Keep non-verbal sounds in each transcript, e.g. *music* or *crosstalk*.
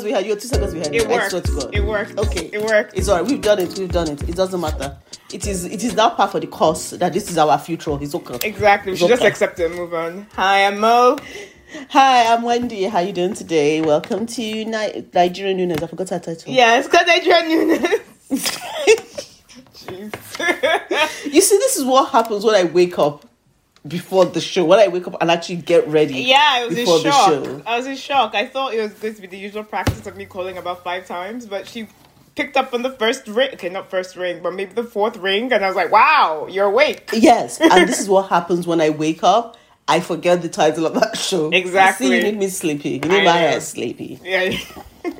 seconds behind you, two seconds behind It me. Worked. swear to God. It worked. Okay. It worked. It's alright. We've done it. We've done it. It doesn't matter. It is. It is now part for the course that this is our future. It's okay. Exactly. We should just accept it and move on. Hi, I'm Mo. Hi, I'm Wendy. How you doing today? Welcome to Ni- Nigerian News. I forgot our title. Yeah, it's because Adrian Nunes. You see, this is what happens when I wake up before the show. When I wake up and actually get ready. yeah, I was in shock. show. I was in shock. I thought it was going to be the usual practice of me calling about five times, but she picked up on the first ring. Okay, not first ring, but maybe the fourth ring, and I was like, "Wow, you're awake." Yes, and this is *laughs* what happens when I wake up. I forget the title of that show. Exactly. You see, you make me sleepy. You I my know. hair sleepy. Yeah. *laughs*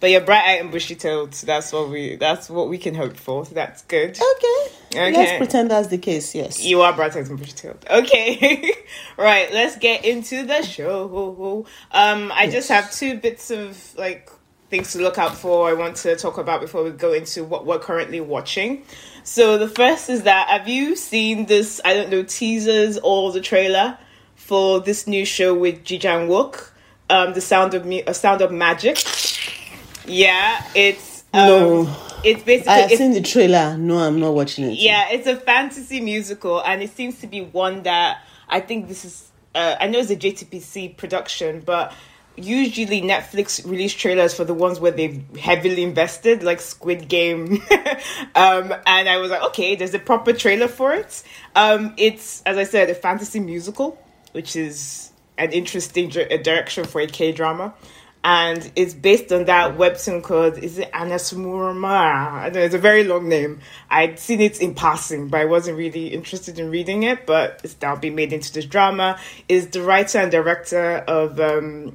but you're bright eyed and bushy tailed. That's what we. That's what we can hope for. So that's good. Okay. Okay. Let's pretend that's the case. Yes. You are bright eyed and bushy tailed. Okay. *laughs* right. Let's get into the show. Um, I just have two bits of like things to look out for. I want to talk about before we go into what we're currently watching. So the first is that have you seen this? I don't know teasers or the trailer for this new show with Ji Chang Wook, um, the Sound of Mu- uh, Sound of Magic. Yeah, it's um, No. It's basically I have it's, seen the trailer. No, I'm not watching it. yeah, it's a fantasy musical, and it seems to be one that I think this is. Uh, I know it's a JTBC production, but usually Netflix release trailers for the ones where they've heavily invested, like Squid Game. *laughs* um, and I was like, okay, there's a proper trailer for it. Um, it's, as I said, a fantasy musical, which is an interesting dir- direction for a K drama. And it's based on that webtoon called, is it Annarasumanara? I don't know, it's a very long name. I'd seen it in passing, but I wasn't really interested in reading it. But it's now been made into this drama. Is the writer and director of um,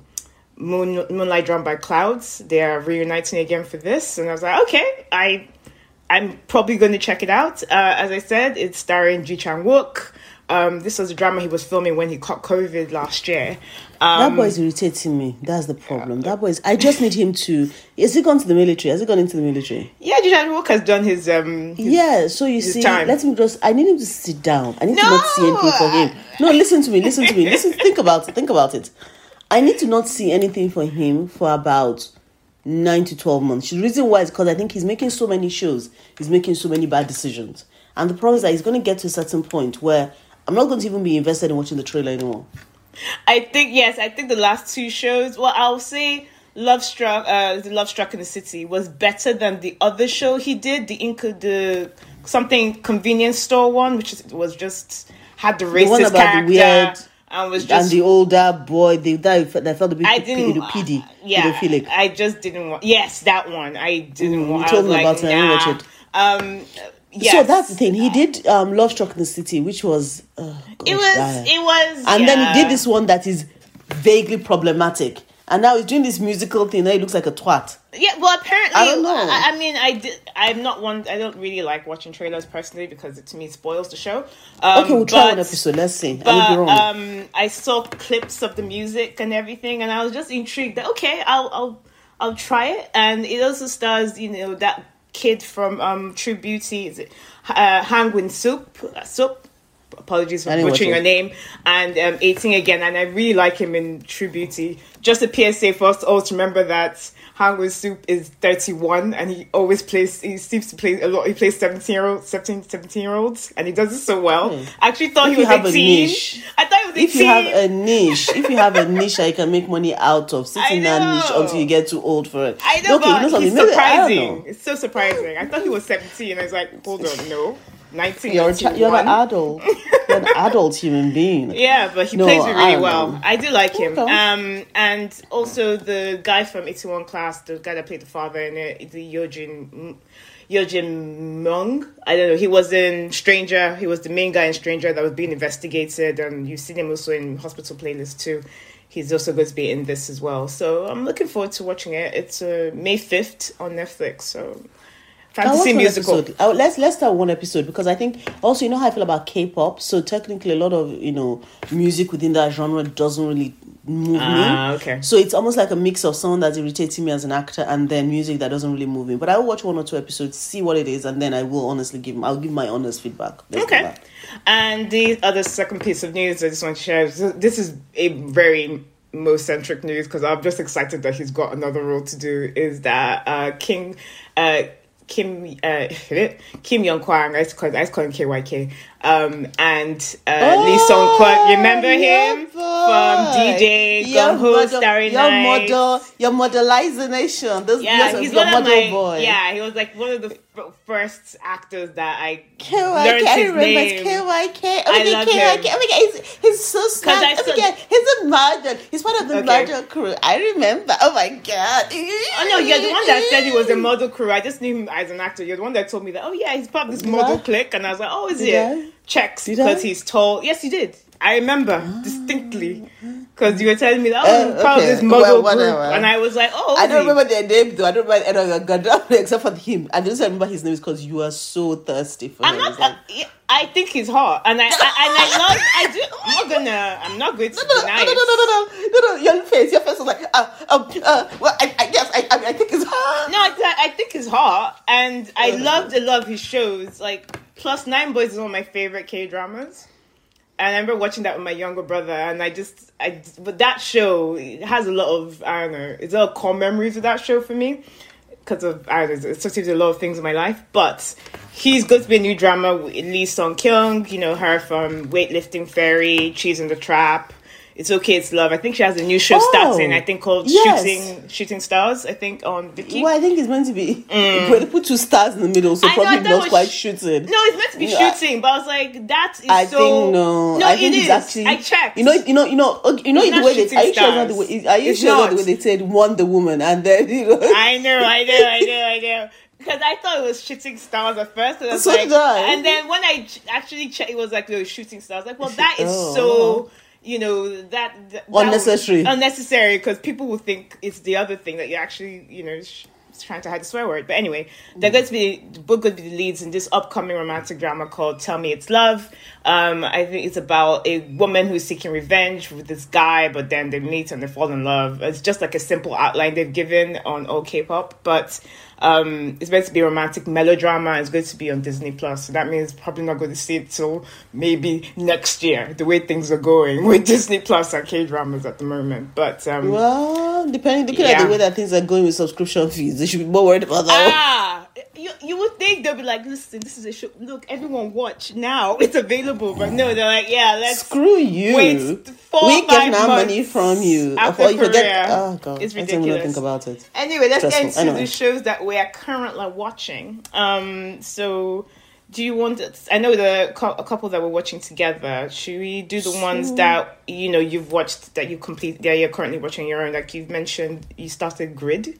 Moon, Moonlight Drawn by Clouds. They are reuniting again for this, and I was like, okay, I, I'm probably going to check it out. Uh, as I said, it's starring Ji Chang Wook. Um, this was a drama he was filming when he caught COVID last year. Um, That boy is irritating me. That's the problem. That boy is. I just need him to. Is he gone to the military? Has he gone into the military? yeah, Chang Wook has done his. Um, his- Yeah. So you see, time. let him just. I need him to sit down. I need to not see anything for him. No, listen to me. Listen to me. *laughs* Listen. Think about it. Think about it. I need to not see anything for him for about nine to twelve months. The reason why is because I think he's making so many shows. He's making so many bad decisions, and the problem is that he's going to get to a certain point where I'm not going to even be invested in watching the trailer anymore. I think yes, I think the last two shows. Well, I'll say Love Struck, uh, the Love Struck in the City was better than the other show he did. The Inca, the something convenience store one, which was just had the racist one about the character weird- and was just and the older boy, the that that felt a bit I didn't. PD, yeah, pedophilic. I just didn't want. Yes, that one. I didn't Mm, want. you I told was me like, about it, I didn't watch it. Um. Yes. So that's the thing. He did um, Love Struck in the City, which was oh, It was. It was. and then he did this one that is vaguely problematic. And now he's doing this musical thing. Now he looks like a twat. Yeah, well, apparently, I don't know. I, I mean, I did. I'm not one. I don't really like watching trailers personally because it to me spoils the show. Um, Okay, we'll try one episode. Let's see. I But be wrong. um, I saw clips of the music and everything, and I was just intrigued. That okay, I'll I'll I'll try it. And it also stars, you know, that kid from um True Beauty. Is it uh, Hang Win Soup? Soup. Apologies for butchering your name. And um, 18 again, and I really like him in True Beauty. Just a PSA for us all to remember that Hang Win Soup is 31, and he always plays. He seems to play a lot. He plays 17 year olds, 17, 17 year olds, and he does it so well. I actually thought Hmm. If he you was have a 18. niche- I thought he was 18. if you have a niche, if you have a niche that you can make money out of, *laughs* sit in that niche until you get too old for it. I know, okay, you know something? Maybe, surprising. It's so surprising. I thought he was 17. I was like, hold on, no. 19, You're, you're an adult. You're an adult human being. *laughs* Yeah, but he No, plays it really don't well. know. I do like him. Okay. Um, and also the guy from 81 Class, the guy that played the father in it, the Yojin Yojin Mung. I don't know. He was in Stranger. He was the main guy in Stranger that was being investigated, and you've seen him also in Hospital Playlist too. He's also going to be in this as well. So I'm looking forward to watching it. It's uh, May 5th on Netflix. So fantasy musical. episode. I'll- let's let's start one episode because I think also you know how I feel about K-pop. So technically, a lot of you know music within that genre doesn't really move Ah, me. okay. So it's almost like a mix of someone that's irritating me as an actor and then music that doesn't really move me. But I will watch one or two episodes, see what it is, and then I will honestly give. I'll give my honest feedback. Let's Okay. And the other second piece of news I just want to share is this is a very most centric news because I'm just excited that he's got another role to do. Is that uh, King uh, Kim uh, *laughs* Kim Young Kwang? I call I call him KYK. Um, and uh, Oh, Lee Song Kwang. Remember yeah, him boy. from DJ Your Gung Ho model- Starry Your Night? model, your modelizer nation. This, Yeah, yes, he's your one of model my boy. yeah. He was like one of the first actors that I KYK, learned I his remember name. KYK. Oh I my god, love KYK. him. Oh my god, he's, he's so smart. I Oh my god, he's a model. He's part of the Okay. model crew. I remember. Oh my god. Oh no, you're the one that said he was a model crew. I just knew him as an actor. You're the one that told me that. Oh yeah, he's part of this Did model I? clique, and I was like, oh, is Did he? I? Checks because he's tall. Yes, you did. I remember ah. distinctly because you were telling me that. Oh, Uh, part of this model Well, group, and I was like, oh, I don't remember their name though. I don't remember any of God except for him. I just remember his name is because you are so thirsty for I'm him. not. Like- uh, I think he's hot, and I, I and I love. I do. I'm not gonna. I'm not going to no, no, deny no, no, no, no, no, no, no, your face, your face was like, uh, um, uh, well, I, I guess, I, I, I think it's hot. No, I, I think he's hot, and I loved a lot of his shows. Like Plus Nine Boys is one of my favorite K dramas, and I remember watching that with my younger brother. And I just, I but that show it has a lot of I don't know, it's a lot of core memories of that show for me because of I don't know, associated with a lot of things in my life. But he's going to be a new drama Lee Sung Kyung, you know her from Weightlifting Fairy, Cheese in the Trap. It's okay, it's love. I think she has a new show Oh, starting. I think called yes. Shooting Shooting Stars. I think on Viki. Well, I think it's meant to be. But they put two stars in the middle, so Mm. I probably that not quite sh- shooting. No, it's meant to be Yeah. shooting, but I was like, that is I so. think no. no, I think it it's actually. I checked. You know, you know, you know, you know It's the way they. Are you sure not the way? Are you It's sure not the way they said Wonder Woman and then you know? I know, I know, I know, I know. *laughs* Because I thought it was shooting stars at first, and I was So like, and then when I actually checked, it was like no shooting stars. Like, well, that is Oh. so. You know that, that that Unnecessary. unnecessary because people will think it's the other thing that you're actually, you know, sh- trying to hide the swear word. But anyway, they're going to be both going to be the leads in this upcoming romantic drama called "Tell Me It's Love." Um, I think it's about a woman who's seeking revenge with this guy, but then they meet and they fall in love. It's just like a simple outline they've given on all K-pop, but um, it's meant to be a romantic melodrama. It's going to be on Disney Plus, so that means probably not going to see it till maybe next year. The way things are going *laughs* with Disney Plus and K dramas at the moment, but um, Well, depending looking at the way that things are going with subscription fees, they should be more worried about that. Ah, you you would think they'll be like, listen, this is a show. Look, everyone watch now. It's available, but no, they're like, yeah, let's Screw you. wait four we get our money from you. after you forget. Oh god, It's I ridiculous. think about it. Anyway, let's get into Anyway. the shows that we are currently watching. Um, so do you want? I know the a couple that we're watching together. Should we do the ones that you know you've watched that you complete that you're currently watching your own? Like you've mentioned, you started Grid.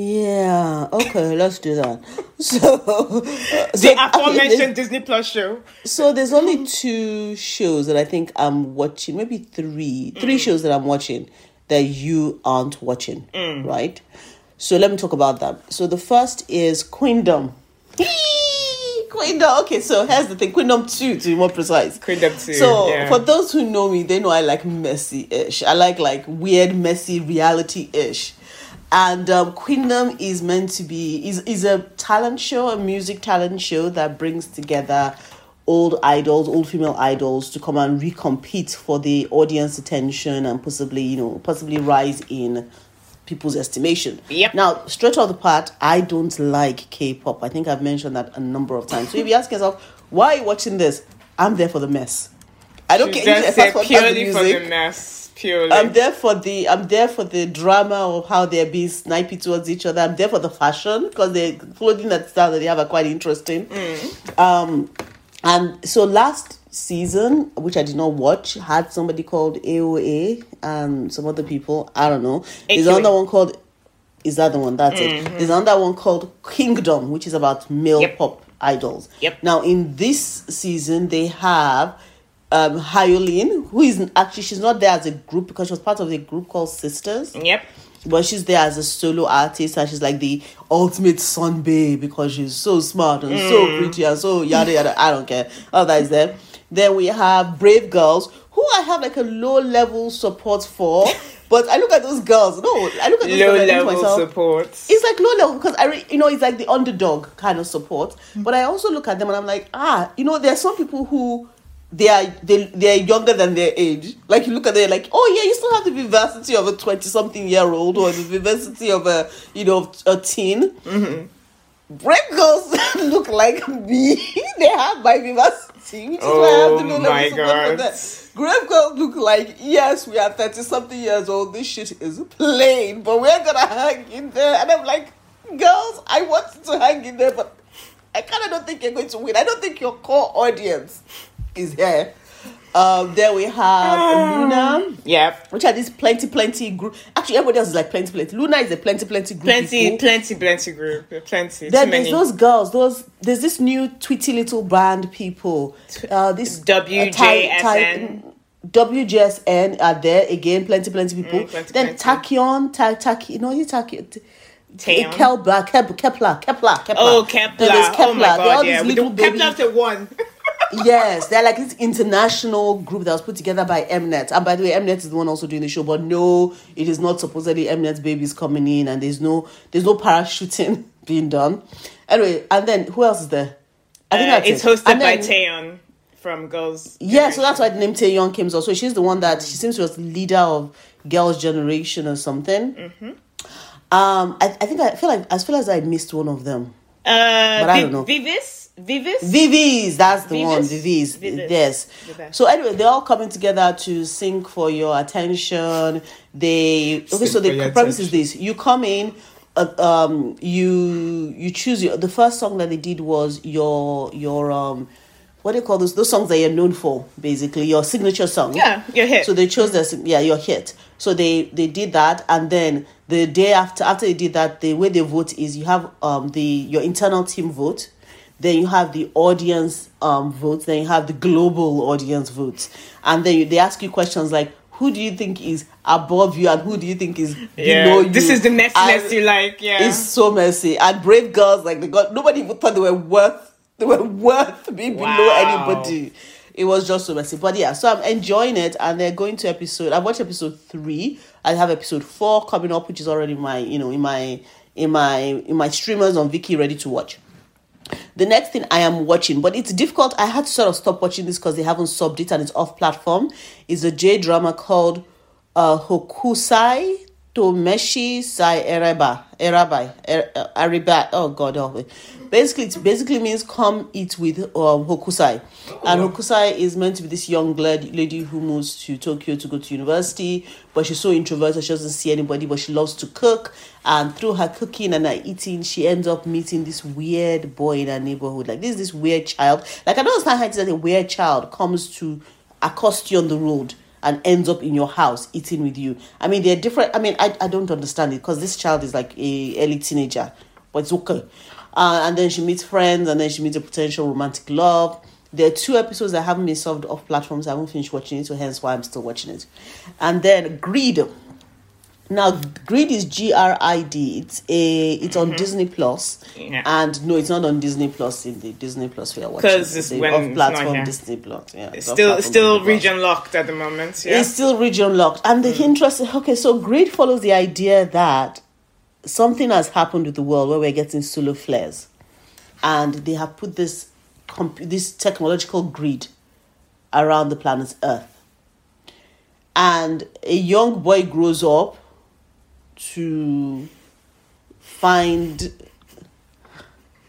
Yeah. Okay, let's do that. *laughs* So, uh, The so, aforementioned *laughs* Disney Plus show. So there's only two shows that I think I'm watching, maybe three, three Mm. shows that I'm watching that you aren't watching, Mm. right? So let me talk about that. So the first is Queendom. *laughs* Queendom. Okay, so here's the thing. Queendom 2 to be more precise. Queendom 2, So yeah. for those who know me, they know I like messy-ish. I like like weird, messy, reality-ish. And um, Queendom is meant to be is is a talent show, a music talent show that brings together old idols, old female idols to come and recompete for the audience attention and possibly, you know, possibly rise in people's estimation. Yep. Now, straight off the part, I don't like K-pop. I think I've mentioned that a number of times. So if you ask yourself, why are you watching this? I'm there for the mess. I don't care just if said that's purely for music. the mess. Purely. I'm there for the I'm there for the drama of how they're being snipey towards each other. I'm there for the fashion because the clothing that style that they have are quite interesting. Mm. Um, and so last season, which I did not watch, had somebody called AOA and some other people. I don't know. There's another one called. Is that the one? That's it. There's another one called Kingdom, which is about male Mm-hmm. Yep. pop idols. Yep. Now in this season, they have um Hyolyn, who is actually she's not there as a group because she was part of a group called Sistar, Yep. but she's there as a solo artist and she's like the ultimate sunbae because she's so smart and so pretty and so yada yada. I don't care. All that is there. Then we have Brave Girls, who I have like a low level support for. *laughs* But I look at those girls. No, I look at those Low girls and I think to level myself, support. it's like low level because I, re- you know, it's like the underdog kind of support. But I also look at them and I'm like, ah, you know, there are some people who they are they they are younger than their age. Like you look at them, like oh yeah, you still have the vivacity of a twenty something year old or the vivacity of a you know a teen. Mm-hmm. Brave girls *laughs* look like me. *laughs* they have my vivacity, which is why I have to Oh know my support for God. that. Grave girls look like yes, we are thirty something years old. This shit is plain, but we're gonna hang in there. And I'm like, girls, I want to hang in there, but I kind of don't think you're going to win. I don't think your core audience is here. Um, then we have LOONA, Yep. which are these plenty, plenty group. Actually, everybody else is like plenty, plenty. LOONA is a plenty, plenty group. Plenty, people. plenty, plenty group. Plenty. Then Too there's many. those girls. Those there's this new Tweety little band people. Uh, this WJSN. WJSN are there again. Plenty, plenty people. Mm, plenty, then plenty. Tachyon, ta- Tach, no, you Tachyon. Taeyeon. Kepler, Kepler, Kepler, Kepler. Oh, Kepler. Then there's Oh my They're all yeah. these little baby- Kepler after one. *laughs* yes, they're like this international group that was put together by Mnet. And by the way, Mnet is the one also doing the show, but no, it is not supposedly Mnet's babies coming in, and there's no there's no parachuting *laughs* being done. Anyway, and then who else is there? I think Uh, it's it. hosted And by then- Taeyeon from Girls. Yeah, so that's why the name Taeyeon came. So she's the one that she seems to the leader of Girls' Generation or something. Mm-hmm. Um, I, I think I feel like I feel as I missed one of them. Uh, But I don't know. VIVIZ? VIVIZ? VIVIZ, that's the one. VIVIZ? VIVIZ, VIVIZ. yes. VIVIZ. So anyway, they're all coming together to sing for your attention. They okay. Sing so the premise is this: you come in, uh, um, you you choose your. The first song that they did was your your um, what do you call those? Those songs that you're known for, basically your signature song. Yeah, your hit. So they chose their yeah your hit. So they they did that, and then the day after after they did that, the way they vote is you have um the your internal team vote, then you have the audience um vote, then you have the global audience vote, and then you, they ask you questions like. Who do you think is above you and who do you think is yeah. below you? This is the messiness And you like, yeah. It's so messy. And brave girls, like they got nobody thought they were worth *laughs* they were worth being below anybody. It was just so messy. But yeah, so I'm enjoying it and they're going to episode I watched episode three. I have episode four coming up, which is already in my, you know, in my in my in my streamers on Viki ready to watch. The next thing I am watching, but it's difficult. I had to sort of stop watching this because they haven't subbed it and it's off platform. Is a J drama called uh, Hokusai Tomeshi Sai Ereba Erabai Er- uh, Ariba. Oh God, me. Basically, it basically means come eat with um, Hokusai, and Hokusai is meant to be this young lad- lady who moves to Tokyo to go to university, but she's so introverted she doesn't see anybody, but she loves to cook, and through her cooking and her eating, she ends up meeting this weird boy in her neighborhood. Like this, is this weird child. Like I don't understand how it is that a weird child comes to accost you on the road and ends up in your house eating with you. I mean, they're different. I mean, I, I don't understand it because this child is like a early teenager, but it's okay. Uh, and then she meets friends, and then she meets a potential romantic love. There are two episodes that haven't been solved off platforms. I haven't finished watching it, so hence why I'm still watching it. And then Greed. Now, Greed is G R I D. It's a it's on mm-hmm. Disney Plus, Yeah. and no, it's not on Disney Plus in the Disney Plus we are watching. 'Cause it's when off platform. Disney Plus. Yeah, It's still still Disney Plus. region locked at the moment, yeah. It's still region locked. And the mm. interest, okay, so Greed follows the idea that something has happened with the world where we're getting solar flares. And they have put this comp- this technological grid around the planet Earth. And a young boy grows up to find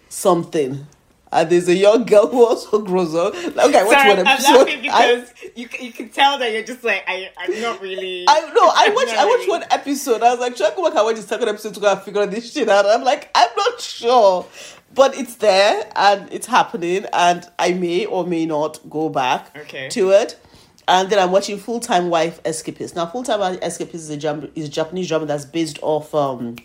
something. And there's a young girl who also grows up. Okay, I watched Sorry, one I'm episode. laughing I- because you, you can tell that you're just like, I, I'm not really. I no, I *laughs* watched I watched really- one episode. I was like, should I go back and watch the second episode to go and figure this shit out? I'm like, I'm not sure. But it's there and it's happening and I may or may not go back Okay. to it. And then I'm watching Full Time Wife Escapist. Now Full Time Escapist is a, Jam- is a Japanese drama that's based off um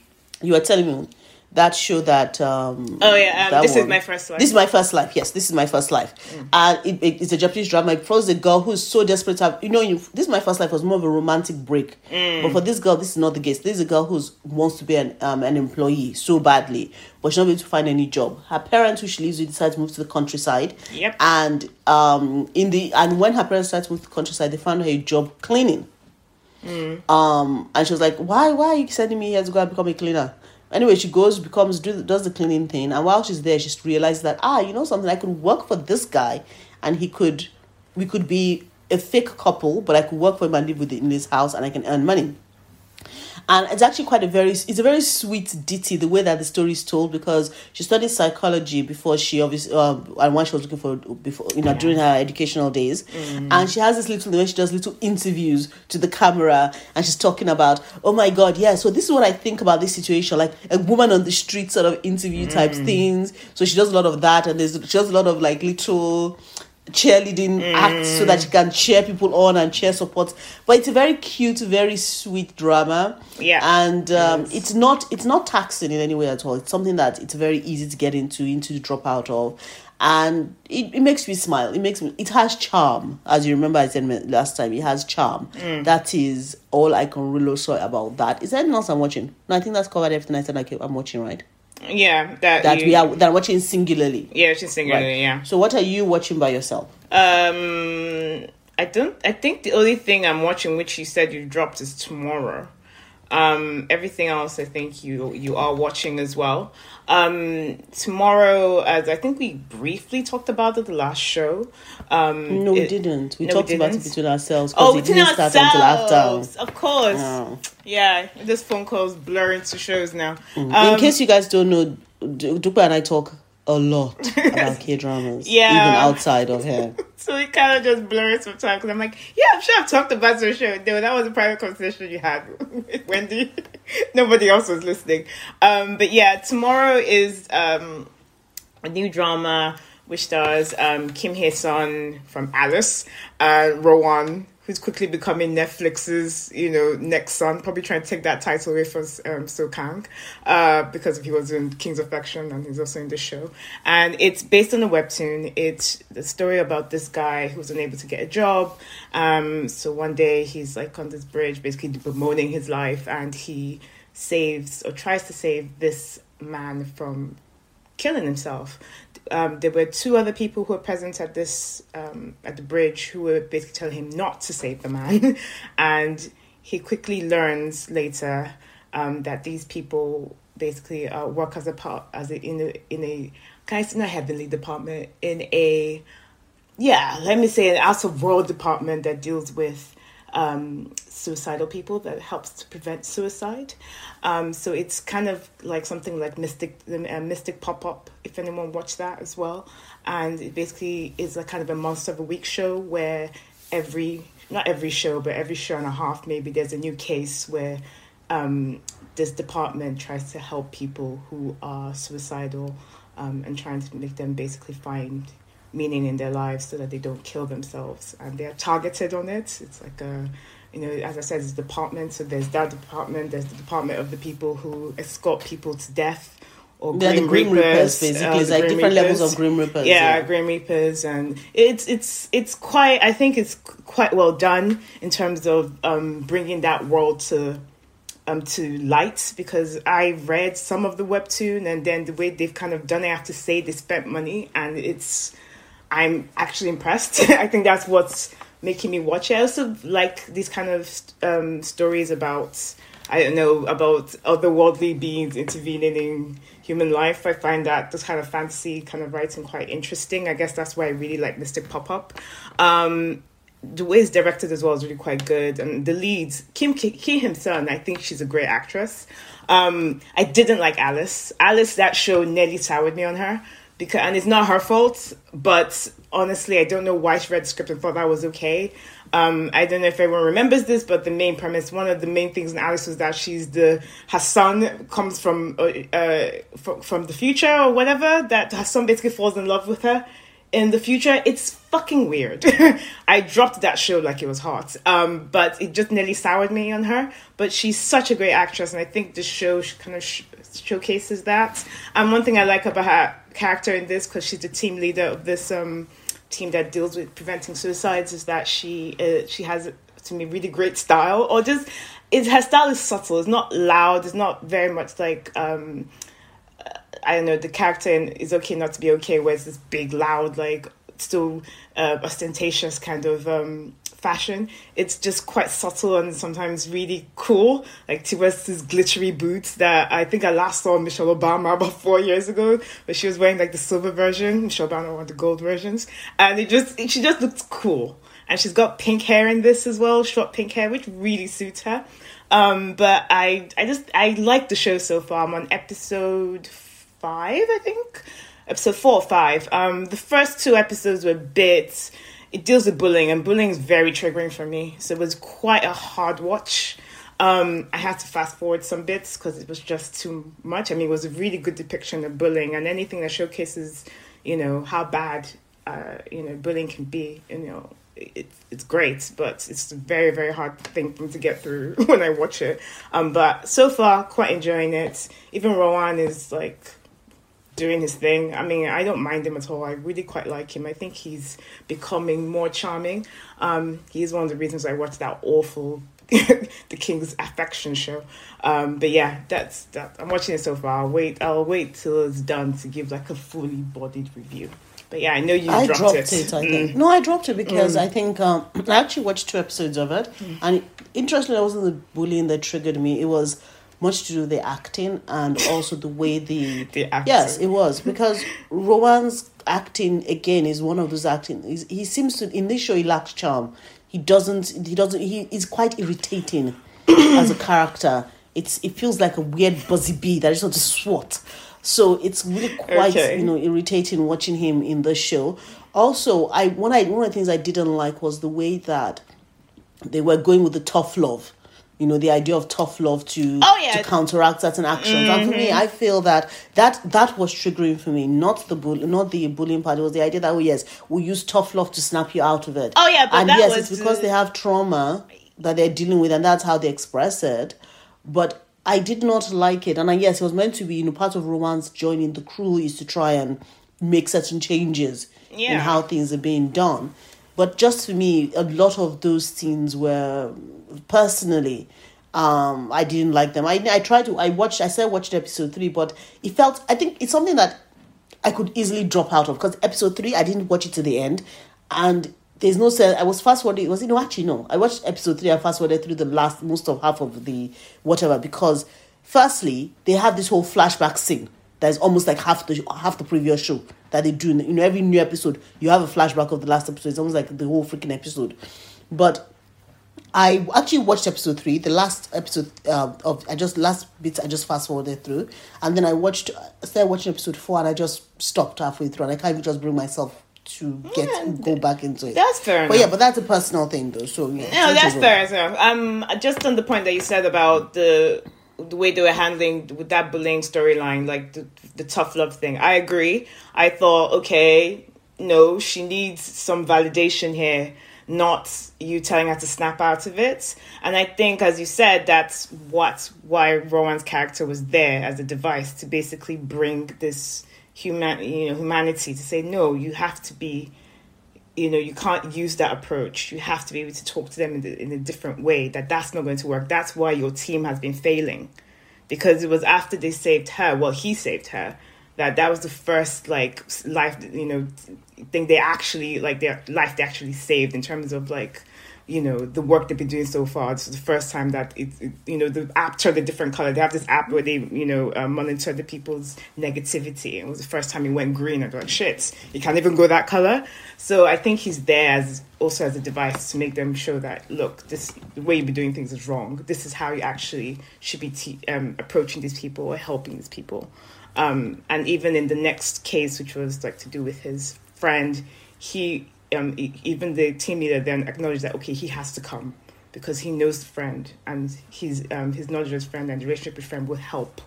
you were telling me that show that um Oh, yeah, um, This Is My First Life. This is my first life. Yes, this is my first life, and it, it- it's a Japanese drama. It follows a girl who's so desperate to have. You know, you, this is my first life was more of a romantic break, but for this girl, this is not the case. This is a girl who wants to be an um, an employee so badly, but she's not able to find any job. Her parents, who she lives with, decide to move to the countryside. Yep. And um, in the and when her parents decided to move to the countryside, they found her a job cleaning. Um, and she was like, "Why, why are you sending me here to go and become a cleaner?" Anyway, she goes, becomes, do, does the cleaning thing, and while she's there, she realizes that ah, you know something, I could work for this guy, and he could we could be a fake couple, but I could work for him and live with in his house, and I can earn money and it's actually quite a very it's a very sweet ditty the way that the story is told because she studied psychology before she obviously um, and when she was looking for before you know yeah. during her educational days mm. and she has this little when she does little interviews to the camera and she's talking about oh my god yeah so this is what I think about this situation like a woman on the street sort of interview type mm. things so she does a lot of that and there's she does a lot of like little cheerleading mm. acts so that you can cheer people on and cheer support. But it's a very cute very sweet drama. Yeah. And um, yes. it's not it's not taxing in any way at all. It's something that it's very easy to get into into drop out of. And it, it makes me smile. It makes me it has charm. As you remember i said last time it has charm. Mm. that is all i can really say about that. Is there anything else i'm watching? No i think that's covered everything i said I keep i'm watching right yeah, that that you, we are that are watching singularly. Yeah, watching singularly. Right. Yeah. So, what are you watching by yourself? Um, I don't. I think the only thing I'm watching, which you said you dropped, is tomorrow. Um, everything else, I think you you are watching as well. Um, tomorrow, as I think we briefly talked about it the last show. Um, no, we didn't. We no, talked we didn't. about it between ourselves. Oh, between ourselves, of course. Oh. Yeah, this phone calls blur into shows now. Mm. In case you guys don't know, Dupe and I talk a lot about *laughs* K dramas. Yeah. Even outside of here. *laughs* so we kind of just blur it sometimes because I'm like, yeah, I'm sure I've talked about the show. No, that was a private conversation you had with *laughs* Wendy. Nobody else was listening. Um, but yeah, tomorrow is um, a new drama which stars um, Kim Hee Seon from Alice, uh, Rowoon who's quickly becoming Netflix's, you know, next son, probably trying to take that title away from um, Song Kang, uh, because he was in King's Affection and he's also in the show. And it's based on a webtoon. It's the story about this guy who was unable to get a job. Um, so one day he's like on this bridge, basically bemoaning his life, and he saves or tries to save this man from killing himself um, there were two other people who were present at this um, at the bridge who were basically telling him not to save the man, *laughs* and he quickly learns later um, that these people basically uh, work as a part as a, in a in a kind of in a heavenly department in a yeah let me say an out of world department that deals with um, suicidal people that helps to prevent suicide. Um, so it's kind of like something like Mystic, uh, Mystic Pop Up, if anyone watched that as well. And it basically is a kind of a Monster of a Week show where every, not every show, but every show and a half, maybe there's a new case where um, this department tries to help people who are suicidal um, and trying to make them basically find meaning in their lives so that they don't kill themselves. And they're targeted on it. It's like a, you know, as I said, it's a department. So there's that department. There's the department of the people who escort people to death. Or They're the Grim Reapers, Reapers basically. Uh, it's like different Reapers. levels of Grim Reapers. Yeah, yeah, Grim Reapers, and it's it's it's quite. I think it's quite well done in terms of um, bringing that world to um, to light because I read some of the webtoon and then the way they've kind of done it, I have to say they spent money and it's I'm actually impressed. *laughs* I think that's what's making me watch it. I also like these kind of um, stories about I don't know about otherworldly beings intervening in human life. I find that this kind of fantasy kind of writing quite interesting. I guess that's why I really like Mystic Pop Up. Um, the way it's directed as well is really quite good, and the leads Kim Ki himself. I think she's a great actress. Um, I didn't like Alice. Alice, that show nearly soured me on her because and it's not her fault but honestly i don't know why she read the script and thought that was okay. Um, i don't know if everyone remembers this but the main premise one of the main things in alice was that she's the her son comes from uh, uh from, from the future or whatever that her son basically falls in love with her in the future. It's fucking weird. *laughs* I dropped that show like it was hot. Um, but it just nearly soured me on her. But she's such a great actress and i think the show kind of sh- showcases that. And one thing i like about her character in this because she's the team leader of this um, team that deals with preventing suicides is that she uh, she has to me really great style. Or just it her style is subtle. It's not loud. It's not very much like um, I don't know the character in is okay not to be okay where it's this big loud like still uh, ostentatious kind of um, fashion. It's just quite subtle and sometimes really cool. Like she wears these glittery boots that I think I last saw Michelle Obama *laughs* about four years ago, but she was wearing like the silver version. Michelle Obama wore the gold versions, and it just she just looks cool. And she's got pink hair in this as well, short pink hair, which really suits her. Um, but I I just I like the show so far. I'm on episode five, I think. Episode four or five. Um, the first two episodes were bits it deals with bullying, and bullying is very triggering for me. So it was quite a hard watch. Um, I had to fast forward some bits because it was just too much. I mean, it was a really good depiction of bullying and anything that showcases, you know, how bad, uh, you know, bullying can be. You know, it's it's great, but it's a very very hard thing for me to get through *laughs* when I watch it. Um, but so far, quite enjoying it. Even Rowoon is like doing his thing. I mean, I don't mind him at all. I really quite like him. I think he's becoming more charming. Um, he's one of the reasons I watched that awful *laughs* The King's Affection show. Um, but yeah, that's that. I'm watching it so far. I'll wait. I'll wait till it's done to give like a fully bodied review. But yeah, I know you I dropped, dropped it. it. I Mm. think no, I dropped it because I think um, *clears throat* I actually watched two episodes of it, Mm. and interestingly, it wasn't the bullying that triggered me. It was much to do with the acting and also the way the *laughs* The yes, it was because Rowoon's acting again is one of those acting. He's, he seems to in this show he lacks charm. He doesn't. He doesn't. He is quite irritating *clears throat* as a character. It's it feels like a weird buzzy bee that I just want to swat. So it's really quite Okay. you know irritating watching him in the show. Also, I one I one of the things I didn't like was the way that they were going with the tough love. You know, the idea of tough love to Oh, yeah. to counteract certain actions. And for me, mm-hmm. I feel that that that was triggering for me, not the bull, not the bullying part. It was the idea that oh yes, we'll use tough love to snap you out of it. Oh, yeah, but and yes, it's because they uh, have trauma that they're dealing with, and that's how they express it. But I did not like it, and I, yes, it was meant to be. You know, part of romance joining the crew is to try and make certain changes in how things are being done. But just for me, a lot of those scenes were personally, um, I didn't like them. I I tried to. I watched. I said watched episode three, but it felt. I think it's something that I could easily drop out of because episode three I didn't watch it to the end, and there's no sense. I was fast forwarding. Was it no? Actually, no. I watched episode three. I fast forwarded through the last most of half of the whatever because firstly they have this whole flashback scene that is almost like half the half the previous show that they do. You know, every new episode you have a flashback of the last episode. It's almost like the whole freaking episode, but. I actually watched episode three, the last episode uh, of I just last bit I just fast forwarded through, and then I watched started watching episode four and I just stopped halfway through and I can't even just bring myself to get go back into it. That's fair But yeah, but that's a personal thing though. So yeah, No, that's fair enough. Um, just on the point that you said about the the way they were handling with that bullying storyline, like the the tough love thing. I agree. I thought, okay, no, she needs some validation here, not you telling her to snap out of it. And I think, as you said, that's what why Rowoon's character was there as a device to basically bring this human, you know, humanity to say, no, you have to be you know you can't use that approach. You have to be able to talk to them in, the, in a different way that that's not going to work. That's why your team has been failing. Because it was after they saved her well he saved her that that was the first like life you know thing they actually like their life they actually saved in terms of like you know the work they've been doing so far. It's the first time that it, it you know the app turned a different color. They have this app where they you know uh, monitor the people's negativity. It was the first time it went green. And like shit you can't even go that color. So i think he's there as also as a device to make them show that look this the way you've been doing things is wrong. This is how you actually should be te- um, approaching these people or helping these people. Um, and even in the next case which was like to do with his friend he um, even the team leader then acknowledged that okay he has to come because he knows the friend and his um, his knowledge of his friend and the relationship with friend will help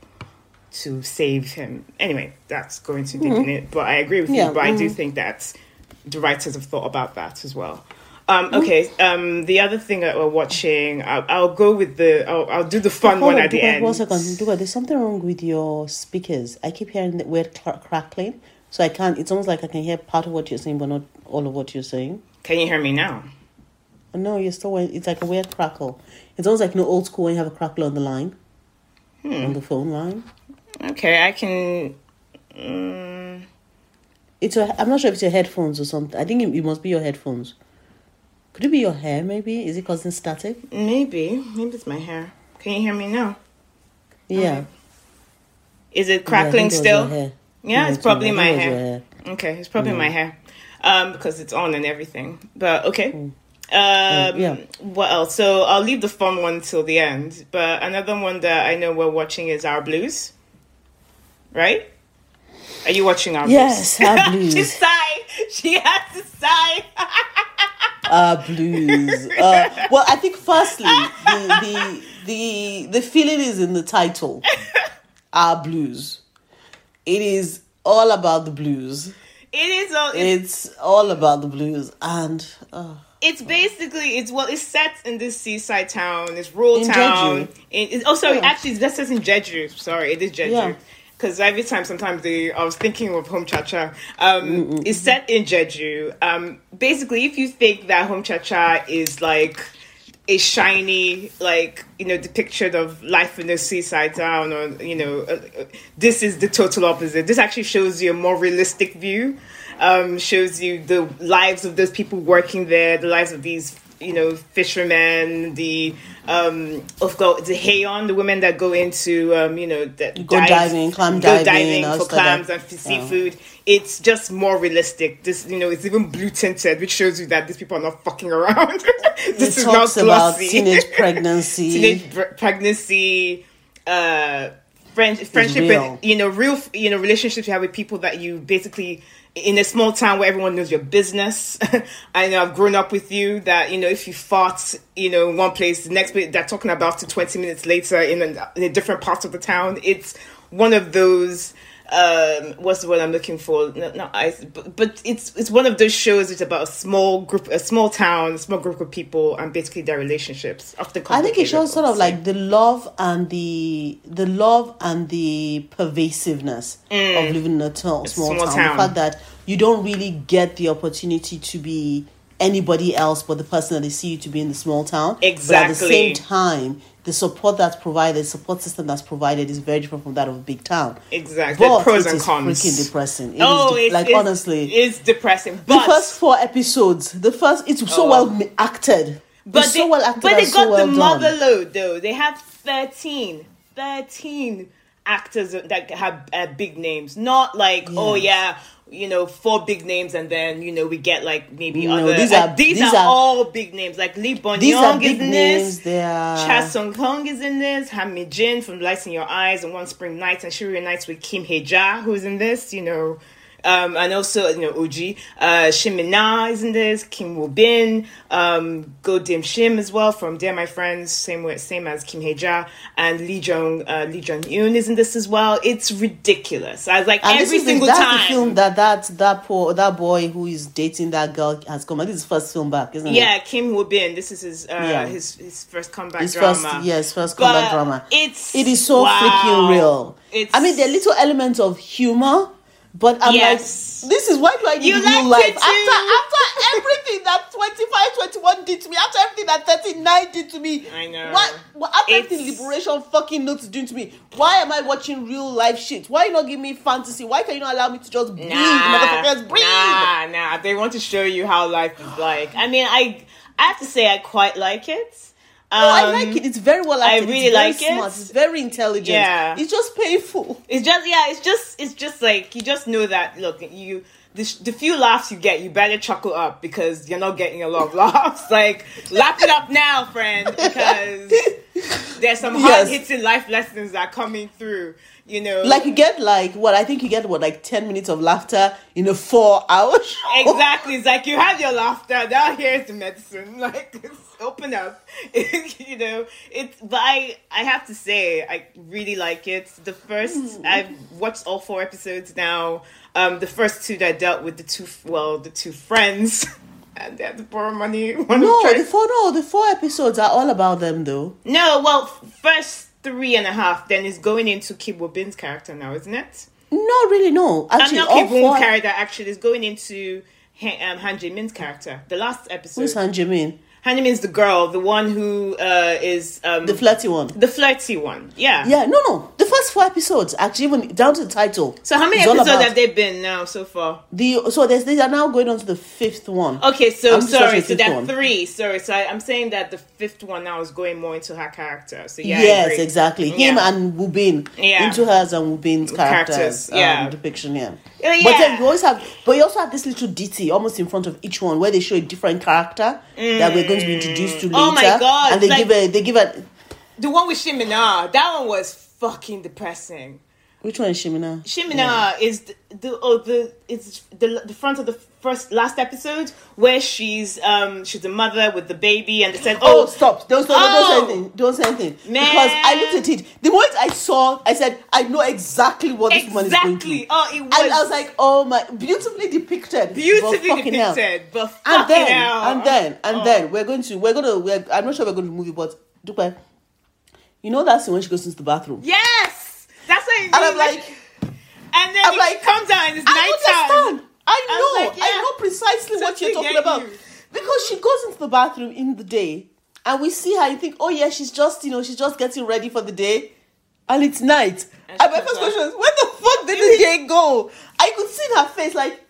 to save him. Anyway that's going too deep in it but i agree with Yeah, you but i do mhm. think that the writers have thought about that as well. Um, okay um, the other thing that we're watching I'll, I'll go with the I'll, I'll do the fun one on, at the end. One second, Duka, there's something wrong with your speakers. I keep hearing the weird crackling, so I can't. It's almost like I can hear part of what you're saying, but not all of what you're saying. can you hear me now No, you're still. It's like a weird crackle. It's almost like you know, old school when you have a crackle on the line, on the phone line. okay i can um, It's a. I'm not sure if it's your headphones or something. I think it, it must be your headphones, Could it be your hair? Maybe is it causing static? Maybe. Maybe it's my hair. Can you hear me now? Yeah. Is it Yeah, crackling think it still? Yeah, it's probably my I think it was hair. hair. Okay, it's probably my hair. Um, because it's on and everything. But okay. Um, yeah. What else? So I'll leave the fun one till the end. But another one that I know we're watching is Our Blues. Right? Are you watching Our Yes, Blues? Our *laughs* she Blues. sighed. She had to sigh. uh, blues. *laughs* Uh, well, I think firstly, the, the the the feeling is in the title. *laughs* Our blues. It is all about the blues. it is all. It's, It's all about the blues, and uh, it's basically it's well. It's set in this seaside town. It's rural In town. It's, oh, sorry. Yeah. Actually, that's set in Jeju. Sorry, it is Jeju. Yeah. Because every time, sometimes they, I was thinking of Home Cha Cha. Um, it's set in Jeju. Um, basically, if you think that Home Cha Cha is like a shiny, like you know, depiction of life in the seaside town, or you know, uh, uh, this is the total opposite. This actually shows you a more realistic view. Um, shows you the lives of those people working there, the lives of these you know fishermen, the um, of course the haenyeo, the women that go into um, you know that Go diving, clam go diving, for clams that. and seafood. It's just more realistic. This, you know, it's even blue tinted, which shows you that these people are not fucking around. *laughs* this it is not talks about glossy. teenage *laughs* pregnancy. teenage pre- pregnancy, uh, friend, friendship, and you know, real, you know, relationships you have with people that you basically in a small town where everyone knows your business. *laughs* I know I've grown up with you that you know if you fought, you know, in one place, the next place they're talking about it twenty minutes later in a, in a different part of the town. It's one of those. Um, what's the word I'm looking for? No, not ice, but, but it's it's one of those shows. It's about a small group, a small town, a small group of people, and basically their relationships. Often I think it shows sort of like the love and the the love and the pervasiveness of living in a small, Mm. Small town. town. The fact that you don't really get the opportunity to be anybody else but the person that they see you to be in the small town. But at the Exactly. same time, the support that's provided, the support system that's provided is very different from that of a big town. Exactly. But Pros it and cons. freaking depressing. It is oh, de- it's, like it's- honestly, it's depressing. the first four episodes, the first it's so Oh. well acted. but it's they, so well acted but they so got well the done. mother load though. They have 13, 13 actors that have uh, big names. Not like oh yeah, you know, four big names and then you know we get like maybe No, other. these are- these, these are, are- all big names. Like Lee Bon These are Young is big in names. this. Are Cha Sung Kong is in this. Han Mi Jin from Lights in Your Eyes and One Spring Nights, and she reunites with Kim Hye Ja, who's in this. You know, um, and also you know OG uh, Shin Min Na is in this. Kim Woo Bin, um, Go Doo Shim as well from Dear My Friends, same way, same as Kim Hye Ja, and Lee Jong uh, Lee Jong Yoon is in this as well. It's ridiculous. I was like And every this is the- single that's time. the film that that that poor that boy who is dating that girl has come. This is his first film back, isn't it? yeah, Kim Woo Bin. This is his uh, Yeah. his his first comeback His drama. first, yes, first But comeback drama. It's It is so wow. freaking real. It's I mean, there are little elements of humor, but I'm Yes. like, this is why do I need You real liked life after after everything that 25, 21 did to me, after everything that 39 did to me. I know. What? what after It's- everything liberation fucking notes doing to me, why am I watching real life shit? Why you not give me fantasy? Why can you not allow me to just breathe, motherfuckers, breathe? Nah, nah. They want to show you how life is like. I mean, I I have to say I quite like it. Um, No, I like it. It's very well acted. I really it's very like it. smart. It's very intelligent. Yeah. It's just painful. It's just yeah. It's just it's just like you just know that look you. The, the few laughs you get, you better chuckle up because you're not getting a lot of laughs. Like, laugh it up now, friend, because there's some hard Yes. hitting life lessons that are coming through. You know, Like you get like what I think you get what like ten minutes of laughter in a four hour *laughs* show. Exactly. It's like you have your laughter. Now here's the medicine. *laughs* Like open up. *laughs* you know, it's but I I have to say I really like it. The first mm. I've watched all four episodes now. Um the first two that dealt with the two well, the two friends *laughs* and they had to borrow money. *laughs* One No, the four no, the four episodes are all about them though. no, well first three and a half, then it's going into Kib Bin's character now, isn't it? No, really, no. I'm Actually, not all Kib four. character actually is going into Han, um, Han Jae Min's character. The last episode. Who's Han Jimin? Hannah means the girl, the one who uh, is um, The flirty one. The flirty one. Yeah. Yeah, no, no. The first four episodes, actually, even down to the title. So how many It's episodes about have they been now so far? The so there's they are now going on to the fifth one. Okay, so I'm sorry, so that three. Sorry, so I, I'm saying that the fifth one now is going more into her character. So yeah, yes, exactly. Him Yeah. and Wubin Yeah. into hers and Wubin's characters, Characters, um, yeah. depiction. Yeah. Oh, But then you always have, but you also have this little ditty almost in front of each one where they show a different character that we're going to be introduced to later. Oh my God, And they like- give a, they give a, The one with Shimina, that one was fucking depressing. Which one is Shimina? Shimina is the, the oh the it's the the front of the first last episode where she's um she's a mother with the baby and they said Oh, oh, stop! Don't, don't, Oh. don't say anything. Don't say anything. Because I looked at it. The moment I saw, I said, I know exactly what this woman is going exactly through. oh it was, And I was like, oh my, beautifully depicted. beautifully But fucking hell. depicted but and then hell. and then and Oh. then we're going to we're gonna we're, I'm not sure we're going to move it, but Dupe, you know that scene when she goes into the bathroom, yes that's what and I'm like, and then I'm like, comes out and it's I nighttime understand, I I know, was like, I know precisely what you're talking about you. because she goes into the bathroom in the day, and we see her. You think, oh yeah, she's just you know she's just getting ready for the day, and it's night. And And, my first question is, where the fuck did the day go? I could see in her face like,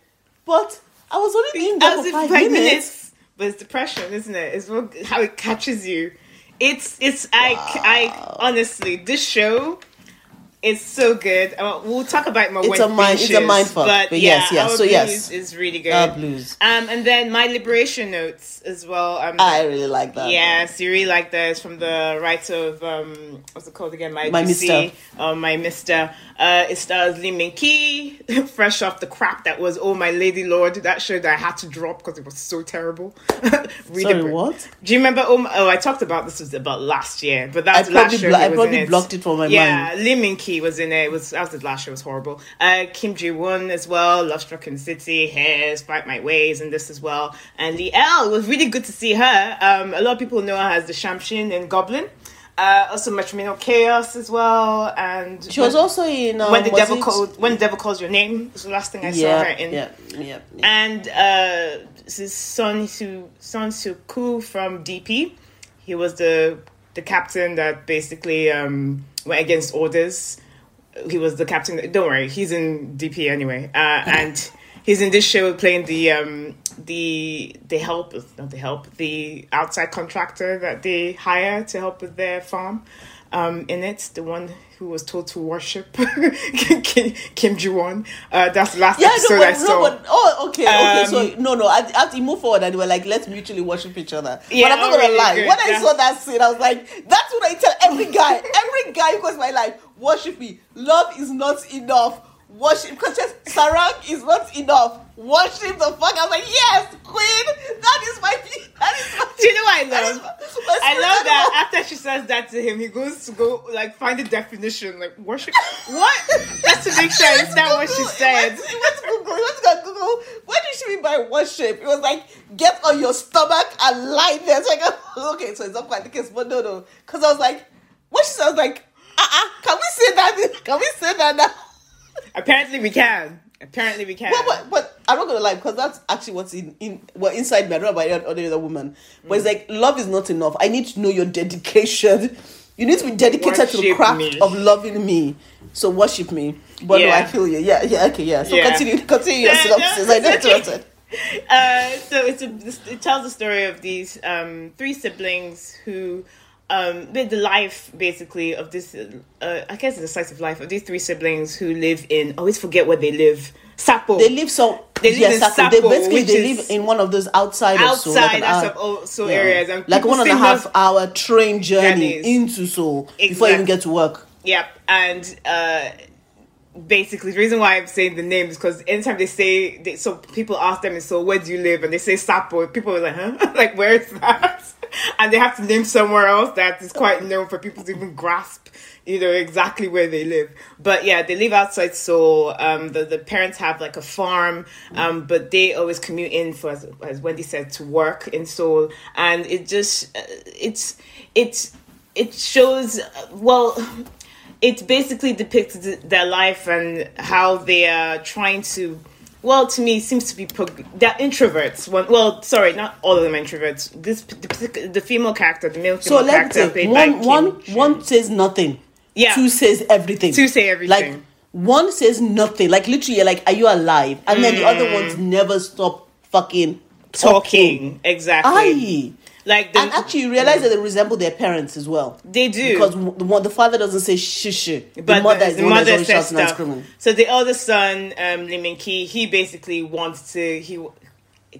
but I was only in there for five five minutes. But it's depression, isn't it? It's how it catches you. It's it's I I honestly this show is so good. Uh, we'll talk about my It's a mind- it's a mind fuck, but, but yeah, yes, yes, Our so yes. Blues is really good. Uh, blues. Um, and then my liberation notes as well. Um, I really like that. Yes, you really like that. It's from the writer of um, what's it called again? My, My Mister. uh, my Mister. Uh, it stars Lee Min Ki, *laughs* fresh off the crap that was Oh My Lady Lord. That show that I had to drop because it was so terrible. *laughs* Sorry, what? Do you remember? Oh, my- oh, I talked about this was about last year, but that's last blo- I probably it. blocked it from my yeah, mind. Lee Min Ki was in it. It was was the last year. Was horrible. Uh, Kim Ji Won as well. Love Struck in City, Heirs, Fight My Ways, and this as well. And Lee El. Was really good to see her. Um, a lot of people know her as the Shamshin in Goblin. Uh, also Matrimonial Chaos as well, and She was also in um, when the devil it- calls when the devil calls your name was the last thing I saw her in. yeah, yeah, yeah. And uh, this is Son Su Son Koo from DP. He was the the captain that basically um, went against orders. He was the captain. Don't worry, he's in DP anyway, uh, *laughs* and he's in this show playing the um, the the help not the help the outside contractor that they hire to help with their farm. Um, in it, the one who was told to worship *laughs* Kim, Kim Ji Won. Uh, that's the last Yeah, episode no, I saw. no, but oh, okay, okay. Um, So no, no. As, we move forward, and they were like, let's mutually worship each other. Yeah, but I'm not gonna really lie. good. When I saw that scene, I was like, that's what I tell every guy. every guy who goes my life, worship me. Love is not enough. Worship because just sarang is not enough. Worship the fuck. I was like, yes, queen. That is my. *laughs* That is my. Do you know what I love? my- I love that after she says that to him, he goes to go like find the definition, like worship. What? Just to make sure it's not what she said. He went, to- he went to Google. He went to go Google. What did she mean by worship? It was like get on your stomach and lie there. So I go, *laughs* okay, so it's not quite the case, but no, no, because I was like, what she said, I was like, uh, uh can we say that? *laughs* Can we say that now? Apparently we can. Apparently we can. But, but, but I'm not gonna lie because that's actually what's in in well inside me. I don't know about any other woman, but it's like love is not enough. I need to know your dedication. You need to be dedicated to the craft me. of loving me. So worship me. But no, I feel you. Yeah, yeah, okay, yeah. So Yeah. continue, *laughs* continue your *laughs* Yeah, synopsis. no, I know okay. interrupted. *laughs* uh, so it's a, it tells the story of these um, three siblings who um, with the life basically of this uh, I guess it's a slice of life of these three siblings who live in I always forget where they live Sanpo They live so. They live in Sanpo. They basically they live in one of those outside of Seoul, like outside an that's hour- of all so yeah. areas and like one and a half hour train journey Journeys. into Seoul before you even get to work. Yep, and uh, basically the reason why I'm saying the name is because anytime they say, they, so people ask them, so where do you live? And they say Sanpo, people are like, huh? *laughs* like where is that? *laughs* And they have to name somewhere else that is quite known for people to even grasp, you know, exactly where they live. But yeah, they live outside Seoul. Um, the the parents have like a farm, um, but they always commute in for, as, as Wendy said, to work in Seoul, and it just uh, it's it's it shows well it basically depicts their life and how they are trying to well to me seems to be prog- they're introverts one well sorry not all of them introverts this the, the female character the male So female character played by one Kim one says nothing. Yeah. two says everything. Two say everything. Like one says nothing. Like literally, like, are you alive? And then the other Mm. ones never stop fucking talking exactly. Aye. Like the, And actually, you realize that they resemble their parents as well. they do Because the the father doesn't say shh shh. The but mother is the, that's always says stuff. screaming. So the elder son, um, Lee Min Ki, he basically wants to he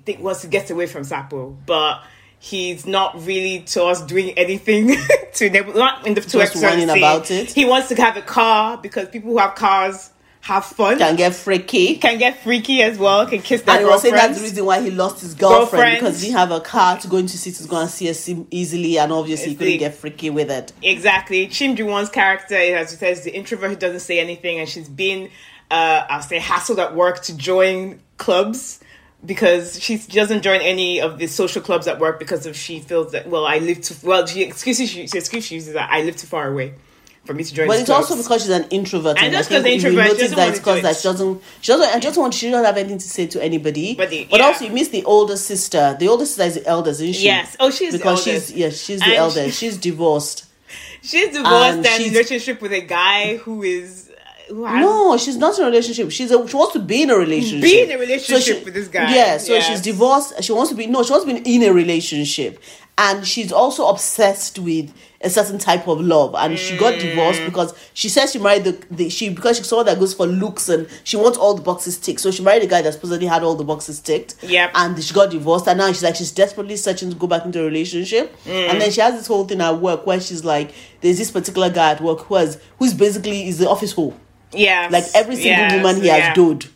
think wants to get away from Sanpo, but he's not really to us doing anything *laughs* to enable not in the two Just episodes about it. He wants to have a car because people who have cars have fun. Can get freaky. can get freaky as well, can kiss their And was saying that's the reason why he lost his girlfriend Girlfriend. because he didn't have a car to go into cities to go and see us easily, and obviously he couldn't the- get freaky with it. Exactly. Kim Ji-won's character, as you said, is the introvert who doesn't say anything, and she's been, uh, I'll say, hassled at work to join clubs because she doesn't join any of the social clubs at work because of she feels that well I live too well she excuses she, she excuse she uses that I live too far away for me to join. But these it's also because she's an introvert. And just I think 'cause the you introvert, she notice doesn't that want it's because do that she doesn't, she doesn't, and just want she doesn't have anything to say to anybody. But the- but yeah. also you miss the older sister. The older sister is the eldest, isn't she? Yes. Oh, she's the because eldest. she's yes, she's the And eldest. She's divorced. *laughs* she's divorced and and, in she's- a relationship with a guy who is who No, she's not in a relationship. She's a, she wants to be in a relationship. Be in a relationship with this guy. Yeah, so Yes. she's divorced. She wants to be no, she wants to be in a relationship, and she's also obsessed with a certain type of love. And she got Mm. divorced because she says she married the, the she because she's someone that goes for looks and she wants all the boxes ticked. So she married a guy that supposedly had all the boxes ticked. Yep. And she got divorced, and now she's like she's desperately searching to go back into a relationship. Mm. And then she has this whole thing at work where she's like, there's this particular guy at work who has who's basically is the office hoe yeah like every single yes, woman he has yeah. dooed.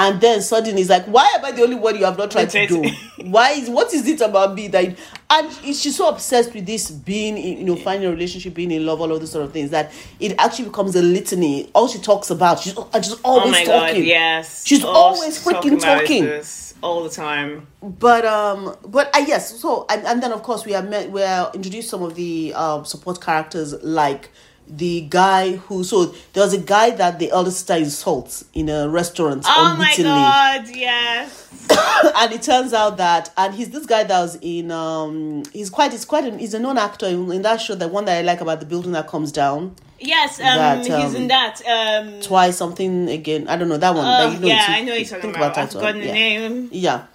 And then suddenly it's like, Why am I the only one you have not tried to do? *laughs* Why is what is it about me that and she's so obsessed with this being in, you know, finding a relationship, being in love, all of those sort of things that it actually becomes a litany. All she talks about, she's and she's always Oh talking. god, yes. She's All always she's freaking is talking. all the time. But um, but uh, yes. So and, and then of course we are met. We are introduced some of the um support characters like the guy who. So there was a guy that the elder sister insults in a restaurant Oh my god, yes. *coughs* and it turns out that and he's this guy that was in um he's quite he's quite an, he's a known actor in, in that show the one that I like about the building that comes down Yes, um, That, he's um, in that. Um, twice something again I don't know that one oh, that you know yeah, I know you're talking think about. that one. yeah. name. yeah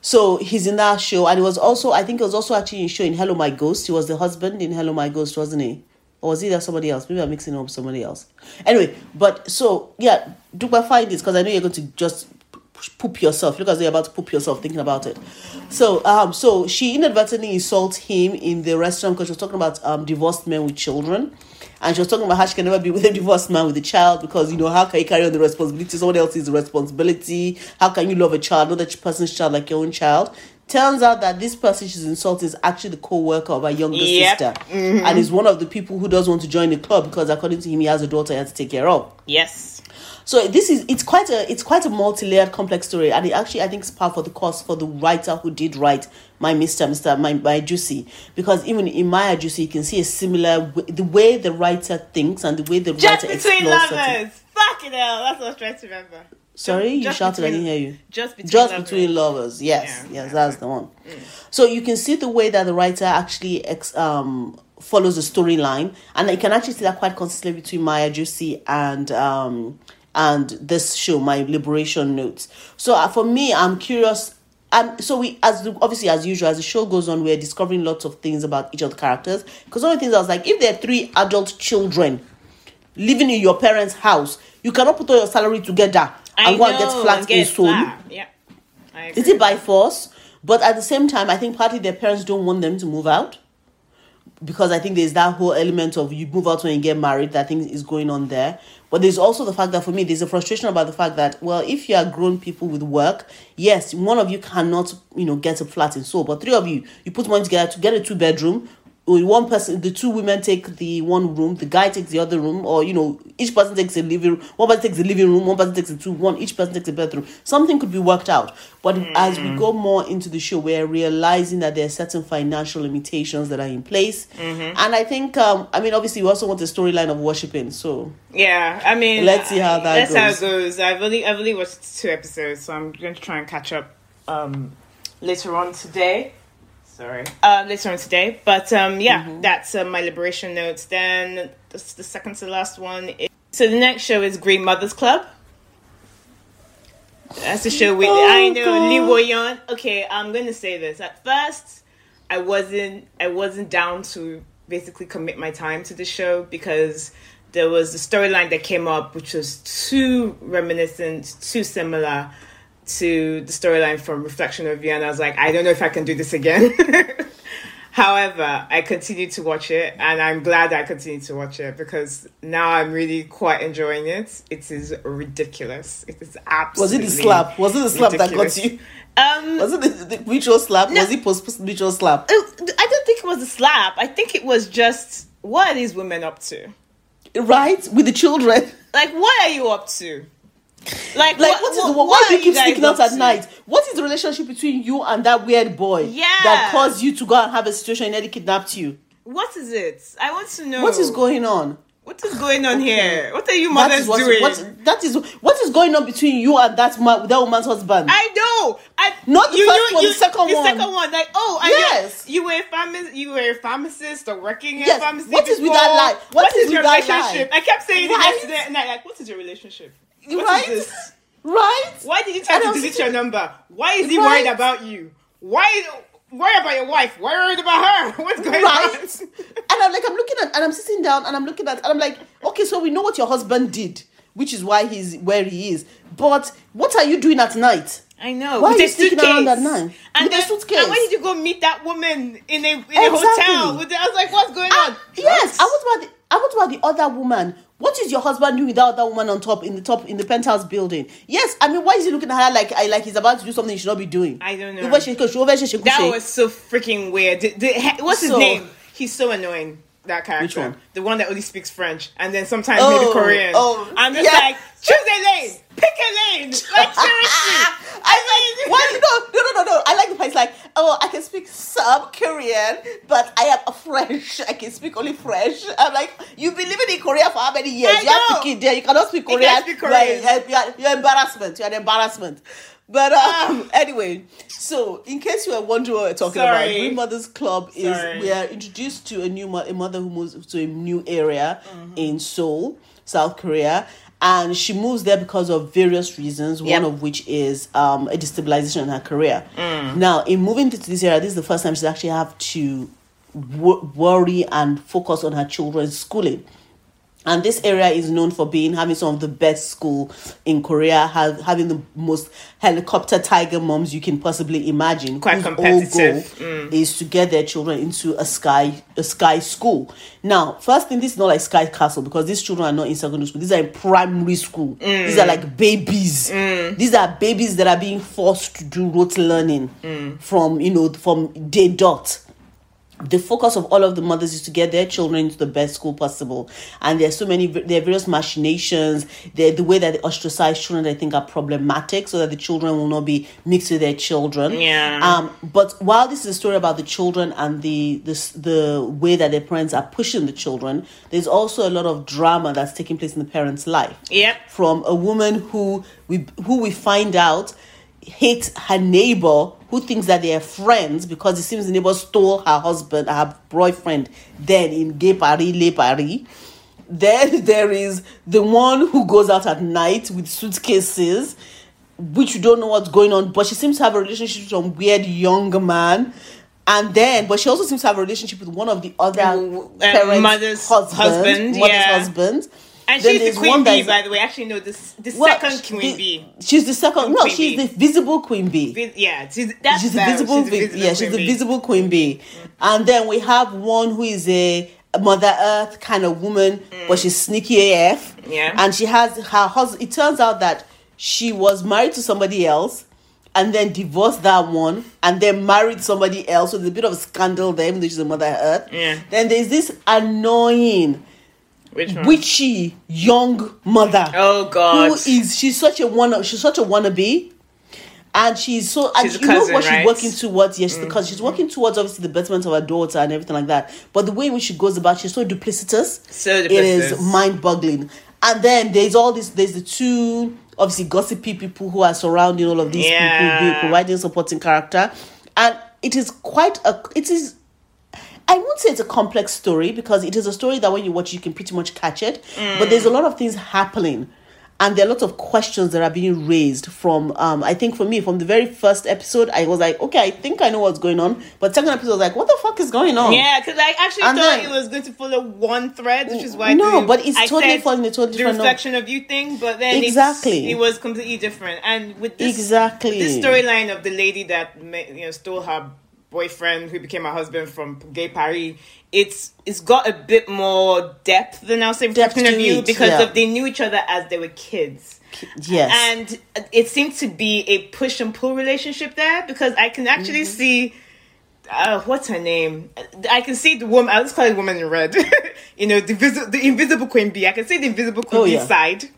so he's in that show and it was also I think it was also actually in show in Hello My Ghost he was the husband in Hello My Ghost wasn't he or was it that somebody else? Maybe I'm mixing up somebody else. Anyway but so yeah do I find this because I know you're going to just poop yourself. Look as you're about to poop yourself thinking about it. So um so she inadvertently insults him in the restaurant because she was talking about um divorced men with children. And she was talking about how she can never be with a divorced man with a child because you know how can you carry on the responsibility? Someone else's responsibility. How can you love a child? Not that person's child like your own child turns out that this person she's insulting is actually the co-worker of her younger Yep. sister mm-hmm. and is one of the people who does want to join the club because according to him he has a daughter he has to take care of Yes. so this is it's quite a it's quite a multi-layered complex story and it actually i think is part for the course for the writer who did write my mr mr my, my Ajusshi because even in my Ajusshi you can see a similar w- the way the writer thinks and the way the Just writer between explores certain- lovers. Fucking hell, that's what I was trying to remember. Sorry you shouted i didn't hear you. Just between just lovers. between lovers yes Yeah, yes that's the one. So you can see the way that the writer actually ex, um follows the storyline and you can actually see that quite consistently between my Ajusshi and um and this show my liberation notes. So uh, for me i'm curious and so we as the, obviously as usual as the show goes on we're discovering lots of things about each of the characters because one of the things i was like if there are three adult children living in your parents house you cannot put all your salary together I and go and get know, flat get in Seoul. Yeah. Is it by force? But at the same time, I think partly their parents don't want them to move out because I think there's that whole element of you move out when you get married that thing is going on there. But there's also the fact that for me, there's a frustration about the fact that well, if you are grown people with work, yes, one of you cannot you know get a flat in Seoul, but three of you you put money together to get a two bedroom. One person, the two women take the one room, the guy takes the other room, or you know, each person takes a living room. One person takes the living room, one person takes a two, one each person takes a bedroom. Something could be worked out. But as we go more into the show, we're realizing that there are certain financial limitations that are in place. And I think, um, I mean, obviously, we also want a storyline of worshiping. So Yeah, I mean, Let's see how that that's how it goes. I've only I've only watched two episodes, so I'm going to try and catch up um, later on today. Sorry, uh, later on today. But um, yeah, Mm-hmm. that's uh, my liberation notes. Then the, the second to the last one. Is, so the next show is Green Mothers Club. That's the show with Oh, I know God. Lee Yo Won. Okay, I'm gonna say this. At first, I wasn't I wasn't down to basically commit my time to the show because there was the storyline that came up which was too reminiscent, too similar to the storyline from Reflection of and I was like, I don't know if I can do this again. *laughs* However, I continued to watch it, and I'm glad I continued to watch it because now I'm really quite enjoying it. It is ridiculous. It is absolutely. Was it the slap? Was it the slap that got you? Um, Was it the, the ritual slap? Was it post ritual slap? I don't think it was a slap. I think it was just what are these women up to? Right with the children. Like, what are you up to? Like, Like what, what is the what, why do you keep sneaking out at to? night? What is the relationship between you and that weird boy? Yeah. That caused you to go and have a situation and he kidnapped you? What is it? I want to know What is going on? What is going on here? What are you mothers what, doing? what that is what is going on between you and that man, that woman's husband. I know. I, Not the first one, the second the one. second one. Like, oh, Yes. you, you were a pharmacist. You were a pharmacist or working Yes. a pharmacy. What is with that lie? What what is is, your that lie? relationship? I kept saying Right? it yesterday, and I like, what is your relationship? What is right? this? Right? Why did you try to delete your number? Why is he Right? worried about you? Why? Worry about your wife. Why worried about her? *laughs* What's going Right? on? and I'm like, I'm looking at, and I'm sitting down, and I'm looking at, and I'm like, okay, so we know what your husband did, which is why he's where he is. But what are you doing at night? I know. Why with are a you sticking suitcase. around at night? And With a then, suitcase? And when did you go meet that woman in a in a Exactly. hotel? The, I was like, what's going ah, on? Yes. Drugs? I was about the, I was about the other woman? What is your husband doing with that woman on top in the top in the penthouse building? Yes, I mean, why is he looking at her like I like he's about to do something he should not be doing? I don't know. Over she- she- over she- she- That was so freaking weird. The- the- what's his So- name? He's so annoying. That character, Which one? the one that only speaks French and then sometimes Oh, maybe Korean. oh, I'm just yeah. like, choose a lane, pick a lane. Like *laughs* seriously, I like why you know no no no no. I like the part it's like oh I can speak some Korean but I am a French I can speak only French I'm like you've been living in Korea for how many years? I you have know. to kid there. You cannot speak You Korean. can't speak You Korean. you you are- you're embarrassment. You're an embarrassment. But um, anyway so in case you are wondering what we're talking about Sorry. Green Mothers Club is Sorry. we are introduced to a new mo- a mother who moves to a new area Mm-hmm. in Seoul South Korea and she moves there because of various reasons Yep. one of which is um, a destabilization in her career. Mm. Now, in moving to this area, this is the first time she's actually have to wo- worry and focus on her children's schooling. And this area is known for being having some of the best school in Korea, have, having the most helicopter tiger moms you can possibly imagine. Quite competitive. Mm. Whole goal is to get their children into a sky a sky school. Now, first thing, this is not like Sky Castle because these children are not in secondary school. These are in primary school. These Mm. are like babies. These are babies that are being forced to do rote learning Mm. from you know from day dot the focus of all of the mothers is to get their children into the best school possible and there's so many there are various machinations there the way that they ostracize children i think are problematic so that the children will not be mixed with their children Yeah. um but while this is a story about the children and the the, the way that their parents are pushing the children there's also a lot of drama that's taking place in the parents life Yep. from a woman who we who we find out hates her neighbor who thinks that they are friends because it seems the neighbor stole her husband, her boyfriend, then in gay Paris, Le Paris. Then *laughs* there is the one who goes out at night with suitcases, which you don't know what's going on, but she seems to have a relationship with some weird young man. And then, but she also seems to have a relationship with one of the other Uh, parents' mother's husband, husband, mother's yeah. husband. And Then she's the queen bee, by the way. Actually, no, this the well, second queen the- bee. She's the second. No, Queen she's bee. the visible queen bee. Vi- Yeah, she's, that's she's the visible, She's the vi- yeah, she's queen the bee. visible queen bee. And then we have one who is a, Mother Earth kind of woman, but she's sneaky AF. Mm. Yeah. And she has her husband. It turns out that she was married to somebody else. And then divorced that one, and then married somebody else. So there's a bit of a scandal there, even though she's a Mother Earth. Yeah. Then there's this annoying, Which one? witchy young mother Oh God. who is she's such a wanna she's such a wannabe and she's so and She's a you know cousin, what she's right? working towards yes because Mm-hmm. she's working towards obviously the betterment of her daughter and everything like that but the way in which she goes about she's so duplicitous So duplicitous. it is mind-boggling and then there's all this there's the two obviously gossipy people who are surrounding all of these people Yeah. be providing supporting character and it is quite a it is I won't say it's a complex story because it is a story that when you watch you can pretty much catch it. But there's a lot of things happening and there are lots of questions that are being raised from um I think for me from the very first episode I was like, okay, I think I know what's going on. But second episode I was like, what the fuck is going on? Yeah, because I actually And thought then- it was going to follow one thread, which is why No, the- but it's I totally following a totally the different- reflection of you thing. But then Exactly. it was completely different. And with this Exactly. this storyline of the lady that you know stole her boyfriend, who became her husband from Gay Paris, it's it's got a bit more depth than I'll say reflection of you because yeah. of they knew each other as they were kids. Yes. And it seemed to be a push and pull relationship there because I can actually Mm-hmm. see uh, what's her name? I can see the woman. I'll just call it woman in red. *laughs* you know, the visi- the invisible queen bee. I can see the invisible queen Oh, bee yeah. side,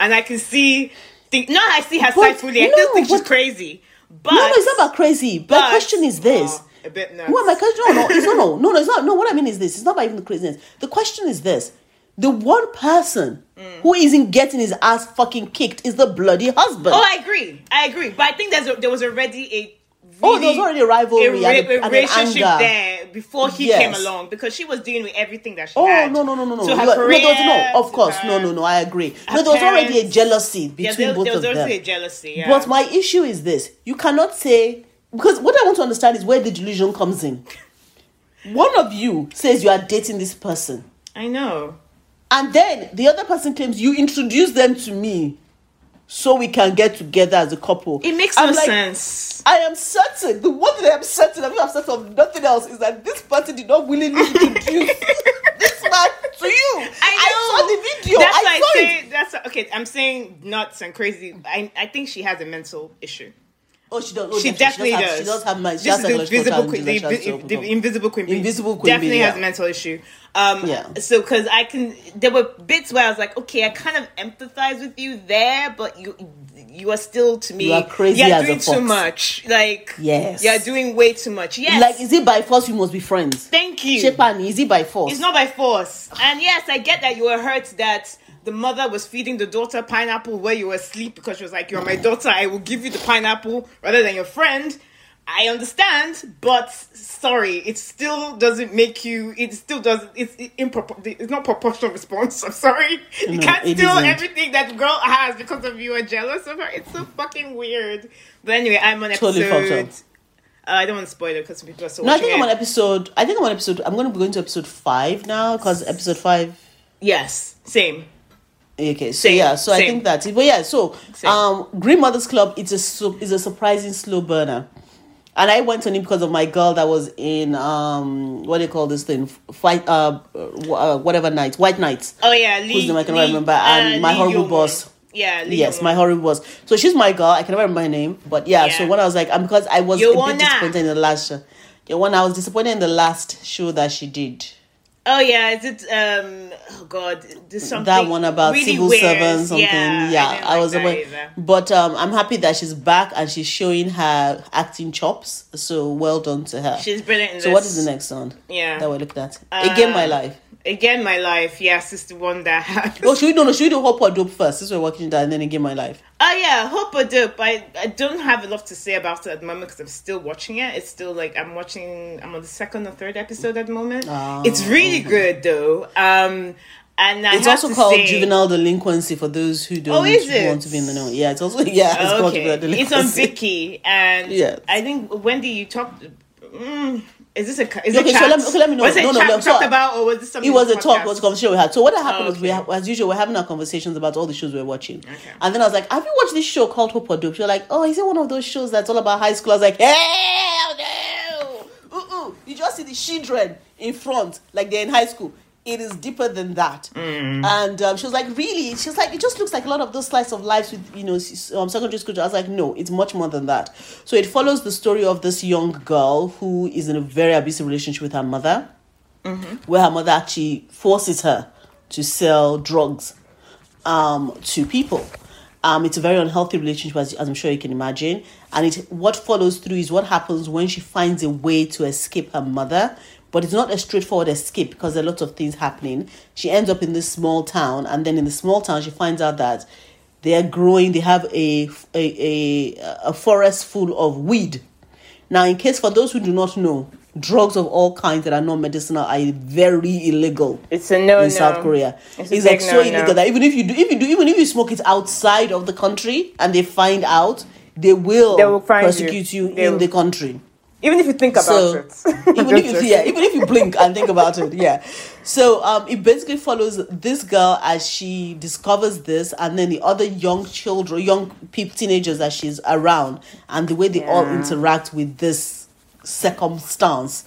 and I can see. The, no, I see her But side fully. I no, still think she's but- crazy. But no, no, it's not about crazy. But, but- the question is this. oh, a bit nuts. Who am I? No, no, it's not. No, *laughs* no, no, it's not. No, what I mean is this. It's not about even the craziness. The question is this: the one person Mm. who isn't getting his ass fucking kicked is the bloody husband. Oh, I agree. I agree. But I think there's a, there was already a. Oh, there was already a rivalry a, and a- a an relationship anger. there before he Yes. came along because she was dealing with everything that she Oh had. no no no no no! To her career, no, was, no, of course, her- no no no. I agree. No, there was already a parents. jealousy Yeah, between there, both there was of them. a jealousy. Yeah. But my issue is this: you cannot say because what I want to understand is where the delusion comes in. One of you says you are dating this person, I know. and then the other person claims you introduced them to me, so we can get together as a couple. It makes I'm no like, sense. I am certain. The one thing I am certain, I'm certain of nothing else, is that this person did not willingly *laughs* introduce this man to you. I know. saw the video. That's I I it. say that's okay. I'm saying nuts and crazy. I I think she has a mental issue. Oh, she does. Oh, She definitely does. She does have. She This is the invisible queen, the, challenges that she has to the invisible queen. Invisible queen definitely has yeah. a mental issue. Um, Yeah. So because I can, there were bits where I was like, okay, I kind of empathize with you there, but you you are still to me. You are crazy You're doing too much. Like Yes. you're doing way too much. Yes. Like, is it by force you must be friends? Thank you. Shepani, is it by force? It's not by force. And yes, I get that you were hurt that the mother was feeding the daughter pineapple where you were asleep because she was like, You're my daughter, I will give you the pineapple rather than your friend. I understand, but sorry, it still doesn't make you. It still does. It's improper. It's not proportional response. I'm sorry. *laughs* You No, can't steal isn't. everything that girl has because of you are jealous of her. It's so fucking weird. But anyway, I'm on Totally episode. up. Uh, I don't want to spoil it because people are still no, I think I'm on episode. I think I'm on episode. I'm going to be going to episode five now because episode five. Yes, same. Okay, so Same, yeah, so I think that's it. But yeah, so Same. um, Green Mothers Club. It's a su- is a surprising slow burner, and I went on it because of my girl that was in um, what do you call this thing? Fight uh, uh whatever night, White Nights. Oh yeah, Lee. Whose name I can Lee- remember, and uh, my Lee horrible boss. Yeah, Lee Yes, my horrible boss. So she's my girl. I can never remember her name, but yeah. So when I was like, because I was a bit disappointed in the last show. Yeah, when I was disappointed in the last show that she did. Oh yeah, is it um oh god, there's something that one about really civil weird. servants something Yeah, yeah, I, like was aware. either. but um i'm happy that she's back and she's showing her acting chops so well done to her She's brilliant. In so this. what is the next one Yeah. that we looked at again my Uh, life Again, my life. Yes, it's the one that. *laughs* Has... oh should we no no should we do hope or dope first since we're watching that and then again my life Oh yeah, Hope or Dope. I, I don't have a lot to say about it at the moment because I'm still watching it. It's still like I'm watching. I'm on the second or third episode at the moment. Ah, it's really good though. Um, and I it's also called say- juvenile delinquency for those who don't Oh, want to be in the know yeah it's also *laughs* yeah it's called okay. juvenile It's on Viki, and *laughs* Yes. I think Wendy, you talked. Mm, is this a is Okay, it so let me- okay, let me know. Was it No, no, no, we so- talked about, or was this something? it was a talk, podcast? it was a conversation we had. So what happened oh, was we, okay. ha- as usual, we're having our conversations about all the shows we're watching. And then I was like, "Have you watched this show called Hope or Dope?" You're like, "Oh, is it one of those shows that's all about high school?" I was like, "Hell no! Ooh, ooh. You just see the children in front, like they're in high school. It is deeper than that." And um, she was like, "Really?" She was like, "It just looks like a lot of those slice of lives with you know um, secondary school." I was like, "No, it's much more than that." So it follows the story of this young girl who is in a very abusive relationship with her mother where her mother actually forces her to sell drugs um, to people. Um, it's a very unhealthy relationship, as, as I'm sure you can imagine. And it what follows through is what happens when she finds a way to escape her mother. But it's not a straightforward escape because there are lots of things happening. She ends up in this small town, and then in the small town, she finds out that they are growing. They have a a a, a forest full of weed. Now, in case for those who do not know, drugs of all kinds that are non medicinal are very illegal It's a no in no. South Korea. It's It's, like so no-no. illegal that even if you do, if you do, even if you smoke it outside of the country and they find out, they will, They will find you. prosecute you, in will- the country. Even if you think about So it. *laughs* even if you, yeah, even if you blink and think about it, yeah. So um, it basically follows this girl as she discovers this, and then the other young children, young people, teenagers that she's around, and the way they all interact with this circumstance.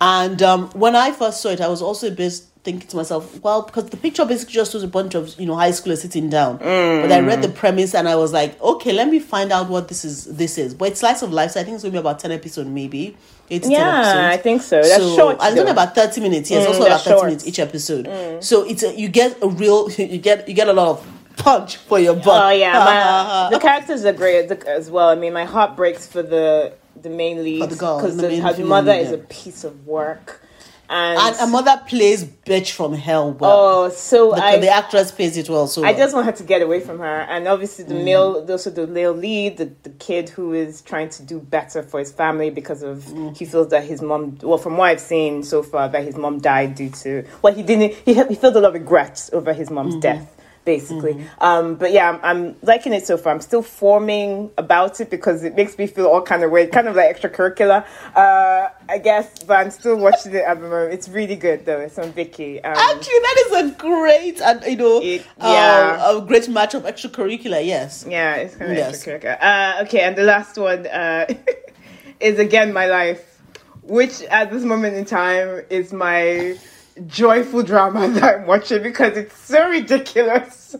And um, when I first saw it, I was also a bit thinking to myself, well, because the picture basically just was a bunch of you know high schoolers sitting down. But I read the premise and I was like, okay, let me find out what this is. This is, but it's slice of life. So I think it's gonna be about ten episodes, maybe. Eight to 10 Yeah, episodes. I think so. That's short, And it's only about thirty minutes. Yes, Mm, also about thirty short. minutes each episode. So it's a, you get a real *laughs* you get you get a lot of punch for your buck. Oh yeah, my, *laughs* the characters are great as well. I mean, my heart breaks for the the main lead because the her mother lead, is a piece of work, and, and a mother plays bitch from hell. Well, oh, so the, I the actress plays it well. So I just want her to get away from her, and obviously the mm. male, also the male lead, the, the kid who is trying to do better for his family because of mm. he feels that his mom, well, from what I've seen so far, that his mom died due to well, he didn't, he he felt a lot of regrets over his mom's mm-hmm. death. Basically, um, but yeah, I'm, I'm liking it so far. I'm still forming about it because it makes me feel all kind of weird, kind of like extracurricular, uh, I guess. But I'm still watching it at the moment. It's really good though. It's on Viki. Um, Actually, that is a great and you know, It- uh, yeah. a great match of extracurricular. Yes, Yeah, it's kind of Yes. extracurricular. Uh, okay, and the last one uh, *laughs* is again my life, which at this moment in time is my joyful drama *laughs* that I'm watching because it's so ridiculous.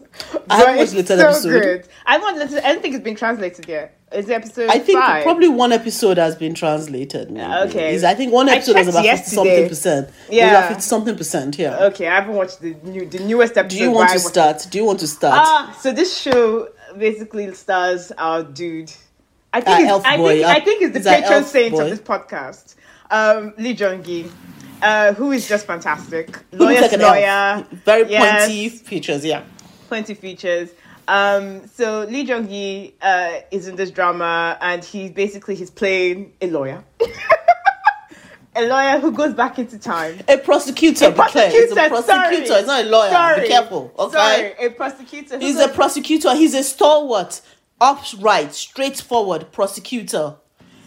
I haven't But watched it's third episode. I haven't listened. I don't think it's been translated yet. Is episode? I think five? probably one episode has been translated. maybe. Okay. Is- I think one episode checked about fifty something percent. Yeah. fifty something percent. Yeah. Okay, I haven't watched the new, the newest episode. Do you want to start? Do you want to start? Ah, so this show basically stars our dude. I think Our it's, I think I think it's the patron saint boy. of this podcast, um, Lee Joon Gi, uh, who is just fantastic. Lawyer, lawyer. Very yes. pointy features. Yeah. plenty features. Um, so Lee Joon Gi uh, is in this drama, and he basically he's playing a lawyer. *laughs* A lawyer who goes back into time. A prosecutor. A be clear. It's prosecutor, a prosecutor. sorry. It's not a lawyer. Sorry. Be careful. Okay. Sorry, a prosecutor. He's goes- a prosecutor. He's a stalwart, upright, straightforward prosecutor.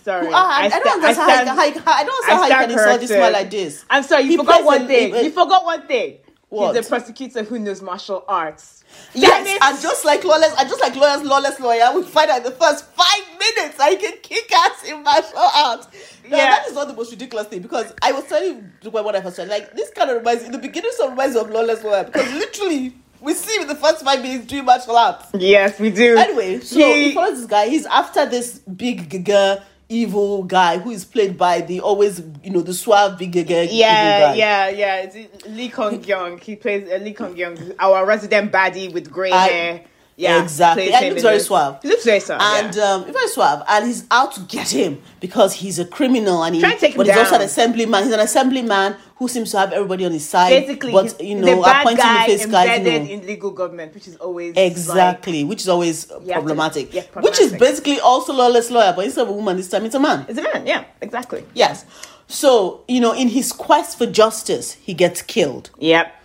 Sorry, Ah, I, I sta- don't understand stand- how, you how, I don't understand how you can insult this man corrected. like this. I'm sorry, you He forgot one thing. a- you forgot one thing. What? He's a prosecutor who knows martial arts. Yes, and just like lawless, and just like lawyers, lawless lawyer, we find out in the first five minutes I can kick ass in martial arts. Now, Yeah. that is not the most ridiculous thing because I was telling you when I first started, like this kind of reminds in the beginning, so reminds me of lawless lawyer because literally we see him in the first five minutes doing martial arts. Yes, we do. Anyway, so He- he follows this guy. He's after this big gaga evil guy who is played by the always you know the suave big yeah, guy. yeah, yeah. It's Lee Kong Kyung. He plays uh, Lee Kong Kyung, our resident baddie with grey I- hair. Yeah, exactly. And he looks very suave. He looks very suave. and yeah. um, very suave, and he's out to get him because he's a criminal, and he, Trying to take him but he's also an assemblyman. He's an assemblyman who seems to have everybody on his side. basically, but you the know, bad appointing guy the face guys, you know, in legal government, which is always like, exactly, which is always to- problematic. yeah, Which is basically also lawless lawyer, but instead of a woman, this time it's a man. it's a man. Yeah, exactly. Yes. So you know, in his quest for justice, he gets killed, Yep.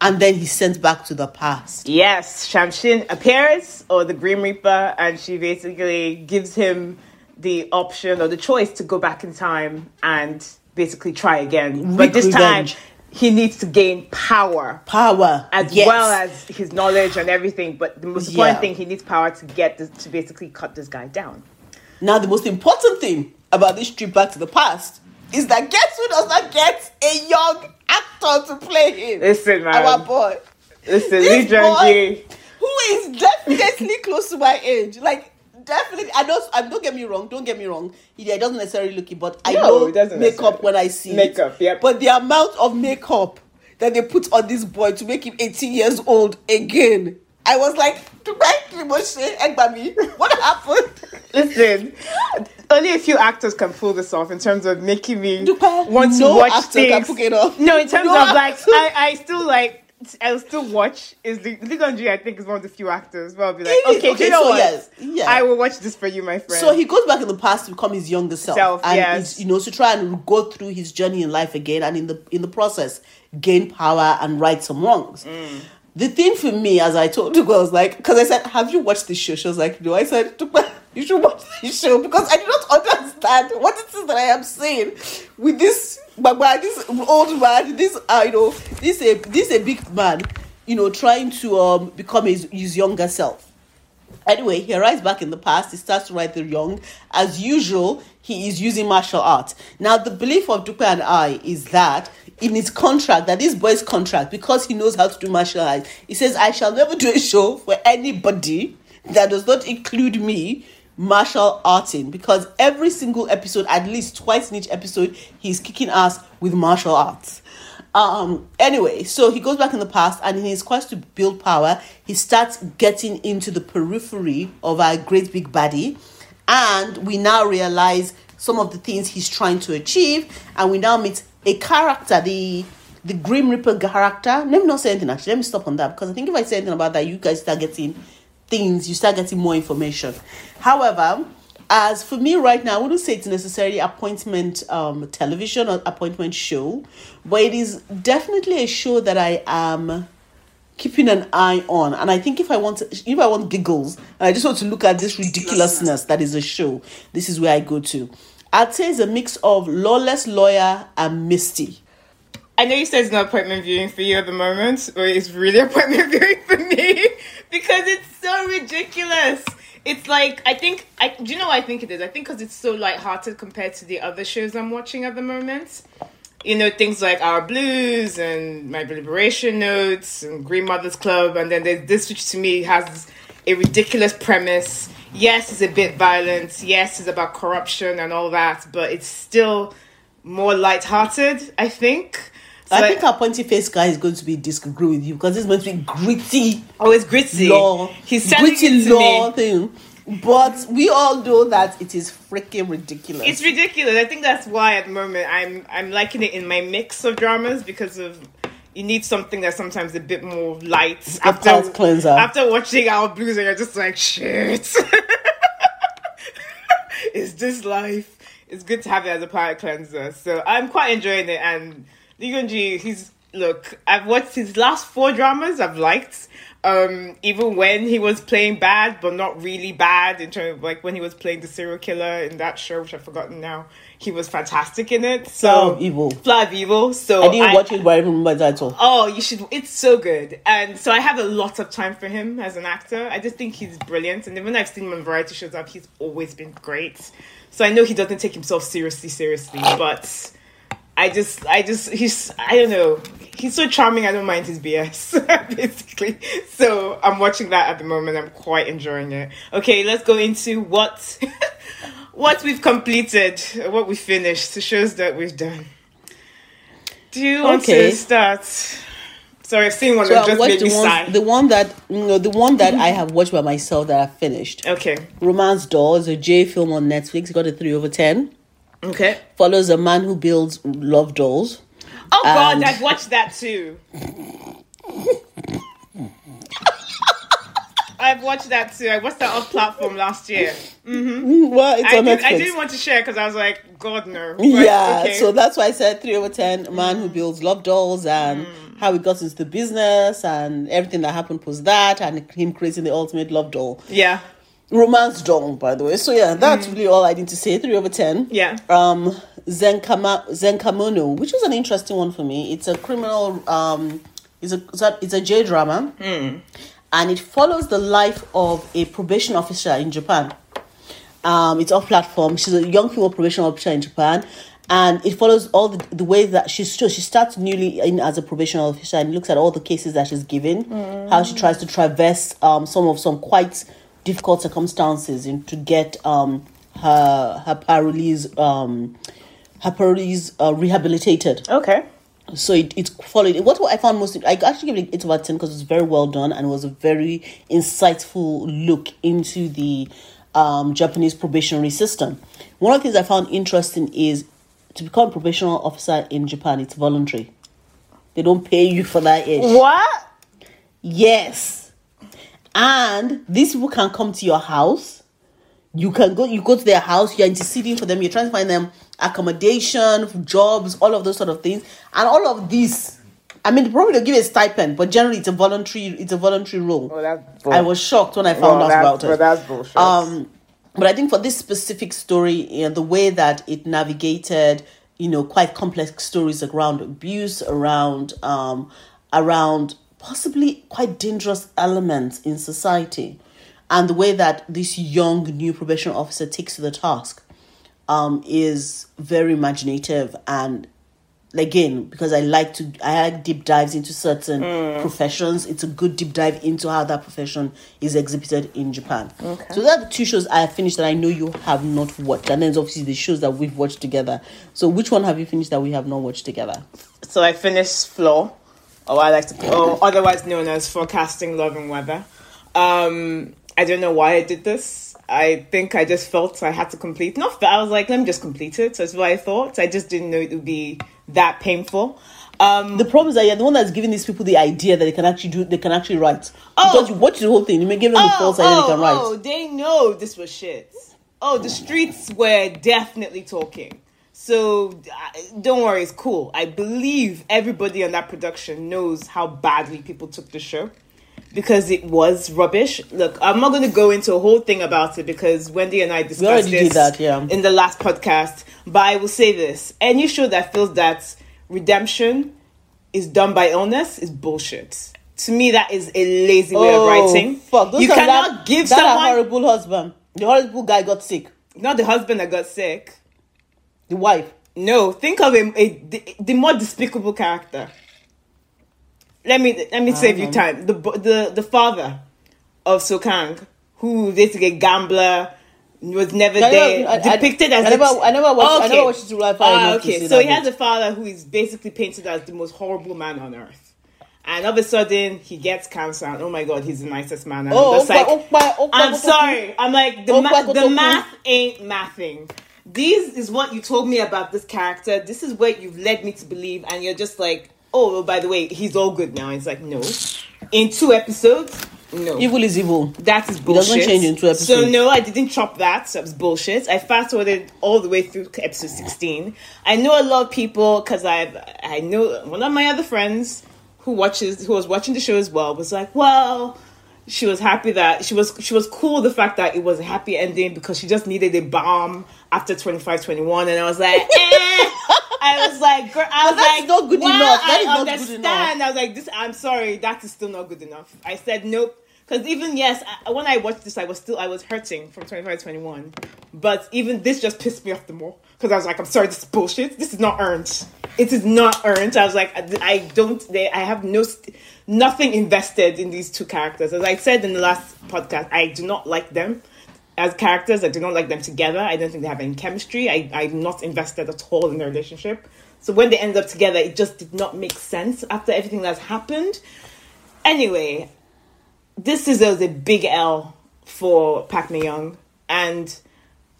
And then he's sent back to the past. Yes, Shamshin appears, or the Grim Reaper, and she basically gives him the option or the choice to go back in time and basically try again. but this revenge. time, he needs to gain power Power, as yes. well as his knowledge and everything. But the most important Yeah. thing, he needs power to get this, to basically cut this guy down. Now, the most important thing about this trip back to the past is that guess who does not get a young actor to play him? Listen, man. Our boy. Listen, This boy, who is definitely *laughs* close to my age. Like, definitely. I know, I, don't get me wrong. Don't get me wrong. He, he doesn't necessarily look it, but I No, know makeup when I see Makeup, it. yep. But the amount of makeup that they put on this boy to make him 18 years old again. I was like, what happened? Listen, only a few actors can pull this off in terms of making me want to no watch things. can pull it off. No, in terms No of like. I, I still like I'll still watch is Lee Lee I think is one of the few actors where I'll be like, okay, okay, you know so what? yes, yeah. I will watch this for you, my friend. So he goes back in the past to become his younger self, Self, and yes. you know to try and go through his journey in life again, and in the in the process gain power and right some wrongs. Mm. The thing for me, as I told the girls, like, because I said, "Have you watched this show?" She was like, "No." I said, "Tukpa, "You should watch this show because I do not understand what it is that I am saying with this baba, this old man, this uh, you know, this a this a big man, you know, trying to um become his, his younger self." Anyway, he arrives back in the past. He starts to write the young. As usual, he is using martial art. Now, the belief of Dupe and I is that in his contract, that this boy's contract, because he knows how to do martial arts, he says, I shall never do a show for anybody that does not include me martial arting because every single episode, at least twice in each episode, he's kicking ass with martial arts. Um, anyway, so he goes back in the past and in his quest to build power, he starts getting into the periphery of our great big baddie. And we now realize some of the things he's trying to achieve, and we now meet a character, the the Grim Reaper character. Let me not say anything actually. Let me stop on that because I think if I say anything about that, you guys start getting things, you start getting more information. However, as for me right now, I wouldn't say it's necessarily appointment um, television or appointment show, but it is definitely a show that I am keeping an eye on. And I think if I want to, if I want giggles and I just want to look at this ridiculousness that is a show, this is where I go to. I'd say it's a mix of Lawless Lawyer and Misty. I know you said it's not appointment viewing for you at the moment, but it's really *laughs* appointment viewing for me *laughs* because it's so ridiculous. It's like I think I do you know what I think it is? I think because it's so lighthearted compared to the other shows I'm watching at the moment. You know things like Our Blues and My Liberation Notes and Green Mothers Club, and then there's this which to me has a ridiculous premise. Yes, it's a bit violent. Yes, it's about corruption and all that, but it's still more lighthearted. I think. So I think our pointy face guy is going to be disagree with you because it's meant to be gritty Oh, it's gritty. law, He's gritty law me. thing. But we all know that it is freaking ridiculous. It's ridiculous. I think that's why at the moment I'm I'm liking it in my mix of dramas because of you need something that's sometimes a bit more light palate cleanser. After watching Our Blues, and you're just like shit. *laughs* is this life? It's good to have it as a palate cleanser. So I'm quite enjoying it. And Lee Joon-gi, he's look. I've watched his last four dramas. I've liked. Um, even when he was playing bad, but not really bad in terms of like when he was playing the serial killer in that show, which I've forgotten now. He was fantastic in it. So Evil. Of Evil. So I didn't watch it, but I remember the title. Oh, you should. It's so good, and so I have a lot of time for him as an actor. I just think he's brilliant, and when I've seen him on variety shows, up he's always been great. So I know he doesn't take himself seriously, seriously, but I just, I just, he's, I don't know, he's so charming. I don't mind his BS, *laughs* basically. So I'm watching that at the moment. I'm quite enjoying it. Okay, let's go into what, *laughs* what we've completed, what we finished, the shows that we've done. Do you want Okay. to start? Sorry, I've seen one So that just made the me sigh. one, the one that you know, the one that I have watched by myself that I finished. Okay, Romance Doll is a J film on Netflix. It got a three over ten. Okay. Follows a man who builds love dolls. Oh God, I've watched that too. I've watched that too. I watched that off platform last year. Mhm. Well, it's I, on did, Netflix. I didn't want to share because I was like, God no. But, yeah, okay. so that's why I said three over ten. A man who builds love dolls and Mm. how he got into the business and everything that happened was that and him creating the ultimate love doll. yeah, Romance Dong, by the way. So yeah, that's really all I need to say. Three over ten. Mm. yeah. um Zenkama Zenkamono, which is an interesting one for me. It's a criminal um it's a it's a J drama, And it follows the life of a probation officer in Japan. Um it's off platform. She's a young female probation officer in Japan. And it follows all the, the way that she's so she starts newly in as a probation officer and looks at all the cases that she's given, how she tries to traverse um some of some quite difficult circumstances in, to get um her her parolees um her parolees uh, rehabilitated. Okay. So it, it followed. What I found most, I actually gave it eight over ten because it was very well done and it was a very insightful look into the um, Japanese probationary system. One of the things I found interesting is to become a probational officer in Japan, it's voluntary. They don't pay you for that. What? Yes. And these people can come to your house. You can go you go to their house, you're interceding for them, you're trying to find them accommodation, jobs, all of those sort of things. And all of these I mean probably they'll give you a stipend, but generally it's a voluntary it's a voluntary role. Oh, I was shocked when I found Well, out about it. bullshit. Um, but I think for this specific story, you know, the way that it navigated, you know, quite complex stories around abuse, around um, around possibly quite dangerous elements in society, and the way that this young new probation officer takes to the task, um, is very imaginative and again because i like to i like deep dives into certain professions. It's a good deep dive into how that profession is exhibited in japan. Okay. so that two shows i have finished that i know you have not watched. And then obviously the shows that we've watched together. So which one have you finished that we have not watched together? So I finished Floor, or I like to, or otherwise known as Forecasting Love and Weather. Um, I don't know why I did this. I think I just felt I had to complete. Not that I was like, let me just complete it. So That's what I thought. I just didn't know it would be that painful. Um, the problem is that you're the one that's giving these people the idea that they can actually do they can actually write Oh. because you watch the whole thing you may give them the false idea they can write oh, they know this was shit. Oh, the streets were definitely talking. So don't worry, it's cool. I believe everybody on that production knows how badly people took the show because it was rubbish. Look, I'm not going to go into a whole thing about it because Wendy and I discussed this that, yeah. in the last podcast. But I will say this: any show that feels that redemption is done by illness is bullshit. To me, that is a lazy way of oh, writing. Oh, fuck. Those you cannot that, give that someone horrible husband the horrible guy got sick not the husband that got sick. The wife No, think of a, a the, the more despicable character. Let me let me save you time. The the the father of Song Kang, who is a gambler, was never there, never- I- I- depicted as I never- a- I never watched- I never watched Life Fire Ah, okay, so he has a father who is basically painted as the most horrible man on earth. And all of a sudden, he gets cancer, and oh my god, he's the nicest man. And Oh, I'm just Okpa- like, Okpa- I'm sorry. I'm like the ma- the math ain't mathing. This is what you told me about this character. This is what you've led me to believe, and you're just like, oh, well, by the way, he's all good now. It's like, no. In two episodes, no. evil is evil That is bullshit. It doesn't change in two episodes. So no, I didn't chop that. So it was bullshit. I fast forwarded all the way through to episode sixteen. I know a lot of people because I I know one of my other friends who watches who was watching the show as well was like, well, she was happy that she was she was cool with the fact that it was a happy ending because she just needed a bomb after 25 21 and I was like, eh. I was like, girl, I was that's like, not good well, enough. That I is not good enough. I was like, this. I'm sorry, that is still not good enough. I said nope. Because even yes, I, when I watched this, I was still I was hurting from 25 21. But even this just pissed me off the more because I was like, I'm sorry, this is bullshit. This is not earned. It is not earned. I was like, I, I don't. They, I have no st- nothing invested in these two characters. As I said in the last podcast, I do not like them as characters. I do not like them together. I don't think they have any chemistry. I, I'm not invested at all in their relationship. So when they end up together, it just did not make sense after everything that's happened. Anyway, this is a, big L for Min Young, and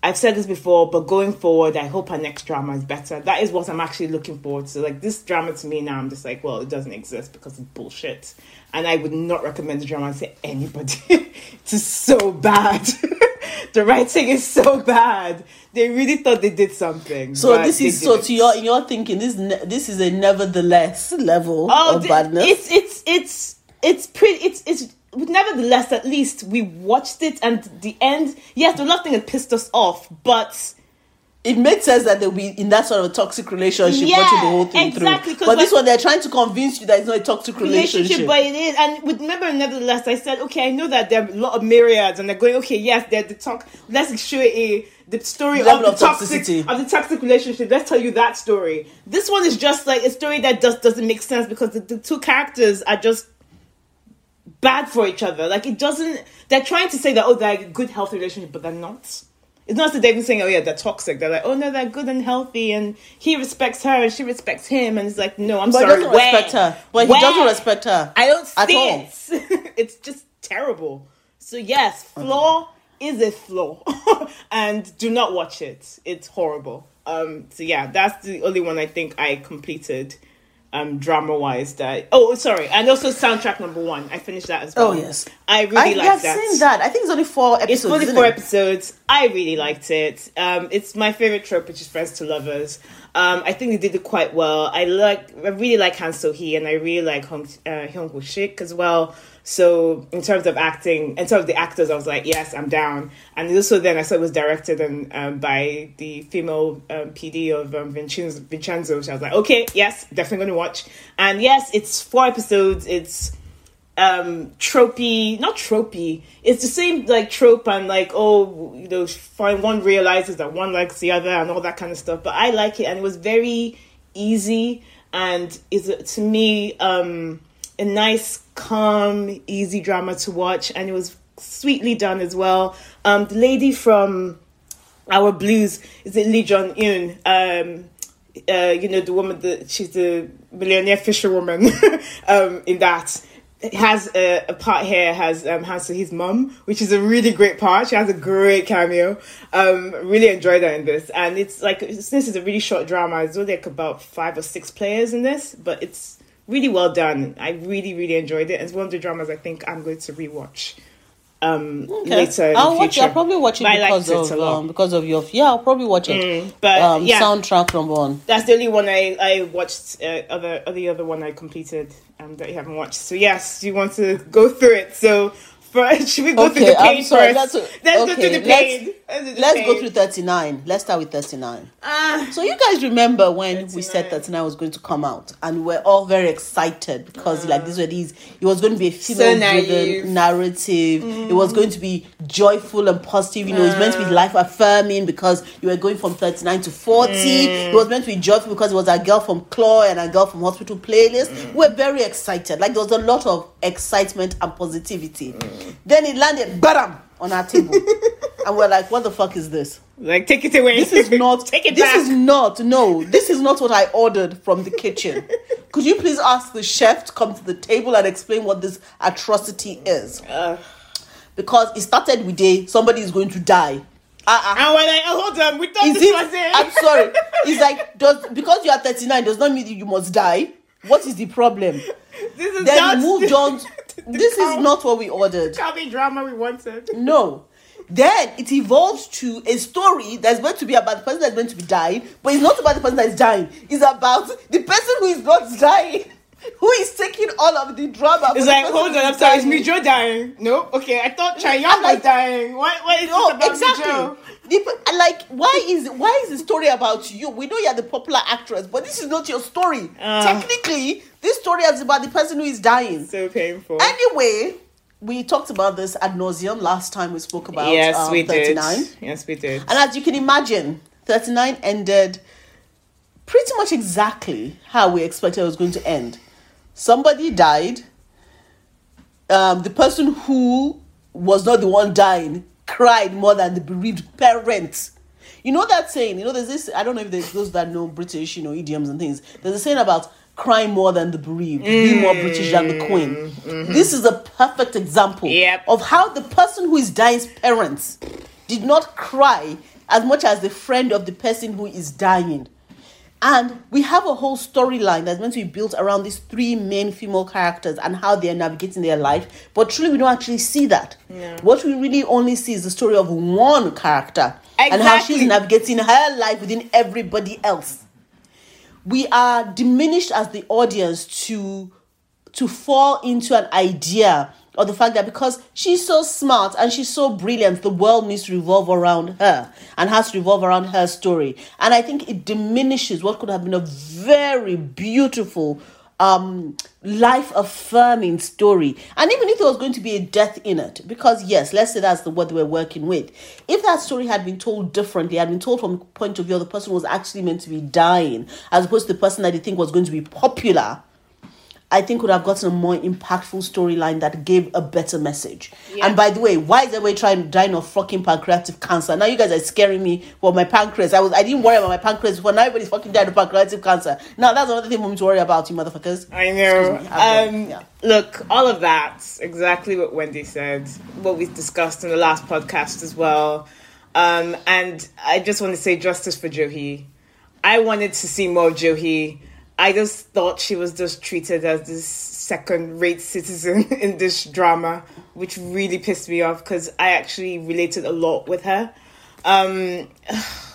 I've said this before, but going forward, I hope her next drama is better. That is what I'm actually looking forward to. Like this drama to me now, I'm just like, well, it doesn't exist because it's bullshit, and I would not recommend the drama to anybody. *laughs* it's so bad. *laughs* the writing is so bad. They really thought they did something. So this is so to your in your thinking this ne- this is a nevertheless level Oh, of th- badness. It's it's it's it's pretty. It's it's. But nevertheless, at least we watched it, and the end. Yes, the love thing had pissed us off, but it made sense that they'll be in that sort of a toxic relationship Yeah, watching the whole thing exactly, through. But this one they're trying to convince you that it's not a toxic relationship. relationship, but it is. And with remember, nevertheless, I said, okay, I know that there are a lot of myriads, and they're going, okay, yes, they're the talk. Let's show a the story of the of toxic toxicity. of the toxic relationship. Let's tell you that story. This one is just like a story that just doesn't make sense because the, the two characters are just bad for each other. Like it doesn't. They're trying to say that oh, they're a good healthy relationship, but they're not. It's not that they're even saying, oh yeah, they're toxic. They're like, oh no, they're good and healthy, and he respects her, and she respects him, and it's like, no, I'm But sorry, he doesn't where? respect her. But Where? he doesn't respect her. I don't At see all. it. *laughs* it's just terrible. So yes, flaw is a flaw, *laughs* and do not watch it. It's horrible. Um. So yeah, that's the only one I think I completed. Um, drama wise that. Oh, sorry, and also soundtrack number one. I finished that as well. Oh, yes. I really I like have that. seen that. I think it's only four episodes. It's only four it? episodes. I really liked it. Um, it's my favorite trope, which is friends to lovers. Um, I think they did it quite well. I like, I really like Han So Hee, and I really like Hong uh, Hyung Woo Shik as well. So in terms of acting, in terms of the actors, I was like, yes, I'm down. And also then I saw it was directed and um, by the female um, PD of um, Vincenzo, Vincenzo. I was like, okay, yes, definitely gonna watch. And yes, it's four episodes. It's um tropey not tropey it's the same like trope and like oh you know fine one realizes that one likes the other and all that kind of stuff but i like it and it was very easy and is to me um a nice calm easy drama to watch and it was sweetly done as well. Um the lady from our blues is it lee jung eun um uh, you know the woman that she's the millionaire fisherwoman *laughs* um in that. Has a, a part here has um has his mum which is a really great part. She has a great cameo. Um really enjoyed her in this. And it's like this is a really short drama. It's only like about five or six players in this but it's really well done i really really enjoyed it it's one of the dramas i think i'm going to rewatch um later I'll watch. I'll probably watch it But because it of a um, because of your yeah. I'll probably watch it. Mm, but, um, yeah. soundtrack number one. that's the only one I I watched. Uh, other the other one I completed um, that you haven't watched. So yes, you want to go through it. So *laughs* first, should we go through the pain I'm sorry. first? Let's, Let's go through the pain. Let's, go through 39. Let's start with 39. Ah, So you guys remember when we said 39. 39 was going to come out and we are all very excited because like these were these it was going to be a female driven narrative. It was going to be joyful and positive. You know, it was meant to be life affirming because you were going from 39 to 40. It was meant to be joyful because it was a girl from CLOY and a girl from Hospital Playlist. We were very excited. Like there was a lot of excitement and positivity. Then it landed bam on our table. and we're like, what the fuck is this? like take it away. This is not. *laughs* take it this back. is not. No, this is not what I ordered from the kitchen. Could you please ask the chef to come to the table and explain what this atrocity is? Ugh. Because it started with a somebody is going to die. Uh-uh. and we're like, oh, hold on, we thought Is this it? was it. I'm sorry. *laughs* It's like does because you are 39 does not mean you must die. What is the problem? This is Then moved *laughs* on. This is not what we ordered. comedy drama we wanted. No. Then it evolves to a story that's going to be about the person that's going to be dying, but it's not about the person that is dying. It's about the person who is not dying, who is taking all of the drama. It's like, hold on, I'm sorry, is dying. Mijo dying? No, okay, I thought Chai like- was dying. What? What is No, about exactly. Mijo? The- like, why is why is the story about you? We know you're the popular actress, but this is not your story. Ah. Technically, this story is about the person who is dying. So painful. Anyway, we talked about this ad nauseum last time we spoke about yes, um, we 39. did. Yes, we did. And as you can imagine, 39 ended pretty much exactly how we expected it was going to end. Somebody died. Um, the person who was not the one dying cried more than the bereaved parents. You know that saying, you know, there's this, I don't know if there's those that know British, you know, idioms and things. There's a saying about crying more than the bereaved, be more British than the Queen. This is a perfect example Yep. of how the person who is dying's parents did not cry as much as the friend of the person who is dying. And we have a whole storyline that's meant to be built around these three main female characters and how they're navigating their life. But truly, we don't actually see that. What we really only see is the story of one character and how she's navigating her life within everybody else. We are diminished as the audience to to fall into an idea of the fact that because she's so smart and she's so brilliant, the world needs to revolve around her and has to revolve around her story. And I think it diminishes what could have been a very beautiful, um, life affirming story. And even if there was going to be a death in it, because yes, let's say that's the word we're working with. If that story had been told differently, had been told from the point of view of the person was actually meant to be dying, as opposed to the person that they think was going to be popular, I think would have gotten a more impactful storyline that gave a better message. Yeah. And by the way, why is everybody trying to die of fucking pancreatic cancer? Now you guys are scaring me for my pancreas. I was I didn't worry about my pancreas before. Now everybody's fucking died of pancreatic cancer. Now that's another thing for me to worry about, you motherfuckers. I know. Um, yeah. Look, all of that, exactly what Wendy said, what we discussed in the last podcast as well. Um, and I just want to say justice for Johi. I wanted to see more of Johi. I just thought she was just treated as this second rate citizen *laughs* in this drama, which really pissed me off because I actually related a lot with her. Um, *sighs*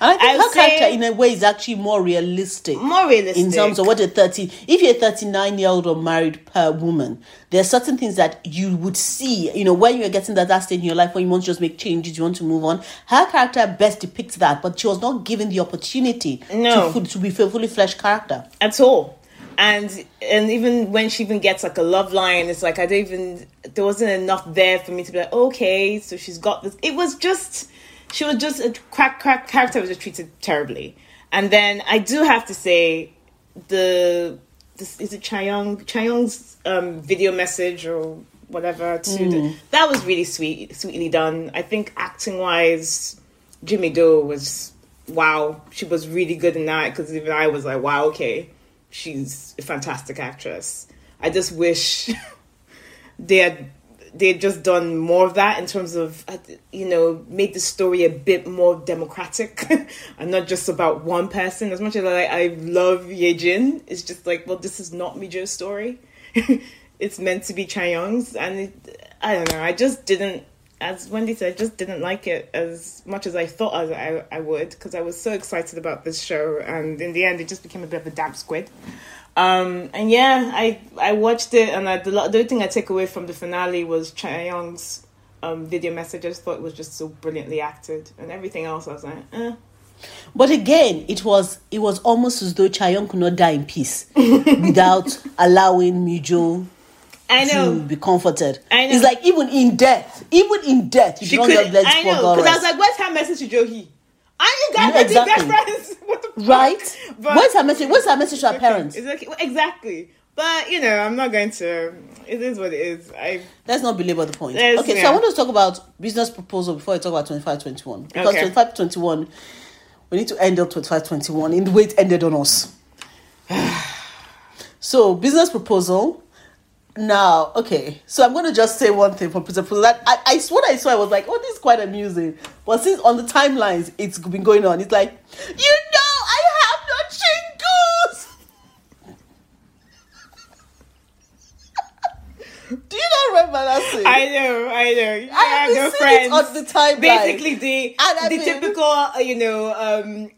I think her character, in a way, is actually more realistic. more realistic. in terms of what a 30 if you're a 39 year old or married per woman there are certain things that you would see you know when you're getting to that stage in your life when you want to just make changes you want to move on her character best depicts that but she was not given the opportunity No. to, to be a fully fleshed character at all. And and even when she even gets like a love line, it's like I don't even there wasn't enough there for me to be like, okay, so she's got this. It was just she was just a crack crack character was just treated terribly. And then I do have to say the this is it Chayoung Chayoung's um video message or whatever to the, that was really sweet sweetly done. I think acting wise Jeon Mi Do was wow. She was really good in that because even I was like, wow, okay, she's a fantastic actress. I just wish *laughs* they had they had just done more of that in terms of uh, you know made the story a bit more democratic *laughs* and not just about one person. As much as I I love Ye Jin, it's just like well, this is not Mijo's story. *laughs* it's meant to be Chayoung's, and it, I don't know. I just didn't as Wendy said, I just didn't like it as much as I thought I, I would because I was so excited about this show, and in the end, it just became a bit of a damp squid. Um, and yeah, I I watched it, and I, the, the only thing I take away from the finale was Chaeyoung's um, video message. I just thought it was just so brilliantly acted, and everything else I was like, eh. but again it was it was almost as though chayon could not die in peace *laughs* without allowing mijo I to know. be comforted I know. it's like even in death even in death you She don't could. just I know because I was like, "Where's her message to Johi? Aren't you guys Yeah, exactly. best friends? *laughs* what the fuck? right But- what's her message what's her message to her Okay, parents It's okay. Exactly. But you know, I'm not going to. It is what it is. I Let's not belabor the point. Okay, so. I want to talk about business proposal before I talk about 25 21. Because Okay. 25 21, we need to end up 25 21 in the way it ended on us. *sighs* so, business proposal. Now, okay, so I'm going to just say one thing for business proposal. That I, I what I saw, I was like, oh, this is quite amusing. But since on the timelines, it's been going on, it's like, you know, I have no chingles. *laughs* Do you not remember that scene? I know, I know. I have have no friends. on the timeline. Basically, the And I the mean- typical, uh, you know, um,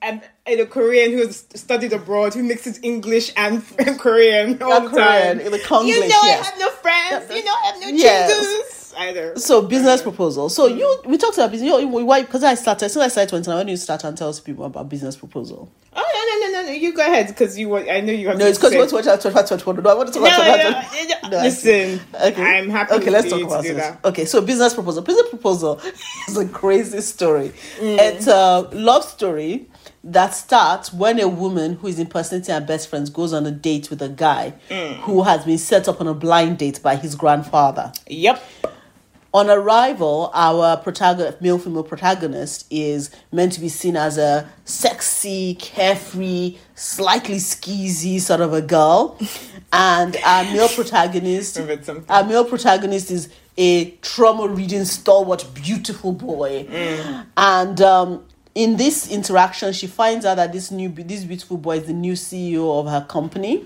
you Korean who's studied abroad who mixes English and *laughs* Korean all Yeah, the Korean, time. in you know, yes. I have no friends. You know, I have no Yes. I know. So business proposal. So you we talked about business. You, why? Because I started. As soon as I started twenty, why don't you start and tell people about business proposal? Oh no, no, no, no, no! You go ahead because you want. I know you have. No, it's because you want to watch out twenty five twenty one. No, I want to talk No, about no, no, five. no, listen. Okay. I'm happy. Okay, let's talk about this. Okay, so business proposal. Business proposal *laughs* is a crazy story. Mm. It's a love story that starts when a woman who is impersonating her best friends goes on a date with a guy Mm. who has been set up on a blind date by his grandfather. Yep. On arrival, our protagonist, male female protagonist is meant to be seen as a sexy, carefree, slightly skeezy sort of a girl, *laughs* and our male protagonist, our male protagonist is a trauma reading stalwart, beautiful boy, and um, in this interaction, she finds out that this new this beautiful boy is the new CEO of her company.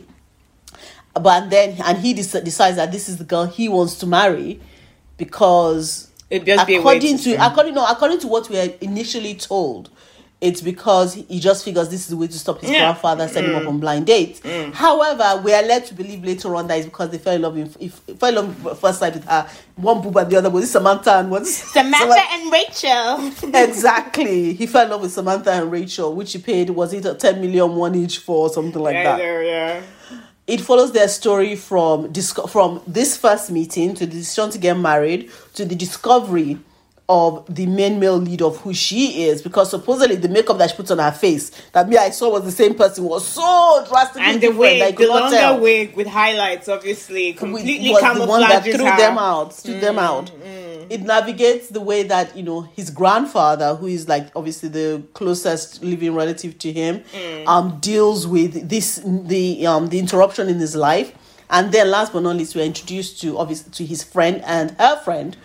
But then and he dec- decides that this is the girl he wants to marry because It'd just be a according to to according no according to what we were initially told it's because he just figures this is the way to stop his Yeah. Mm. grandfather setting him up on blind dates. However, we are led to believe later on that it's because they fell in love in, if, fell in love first sight with her. One boob and the other was Samantha and what's *laughs* Samantha and Rachel. *laughs* exactly. He fell in love with Samantha and Rachel, which he paid was it a 10 million one each for or something like I that yeah. it follows their story from disco- from this first meeting to the decision to get married to the discovery of the main male lead of who she is because supposedly the makeup that she puts on her face that me I saw was the same person was so drastically And the different wig, the not longer tell. wig with highlights, obviously, completely was the one that threw her. them out, threw them Mm, out. It navigates the way that you know his grandfather, who is like obviously the closest living relative to him, Mm. um, deals with this the um the interruption in his life, and then last but not least, we're introduced to obviously to his friend and her friend.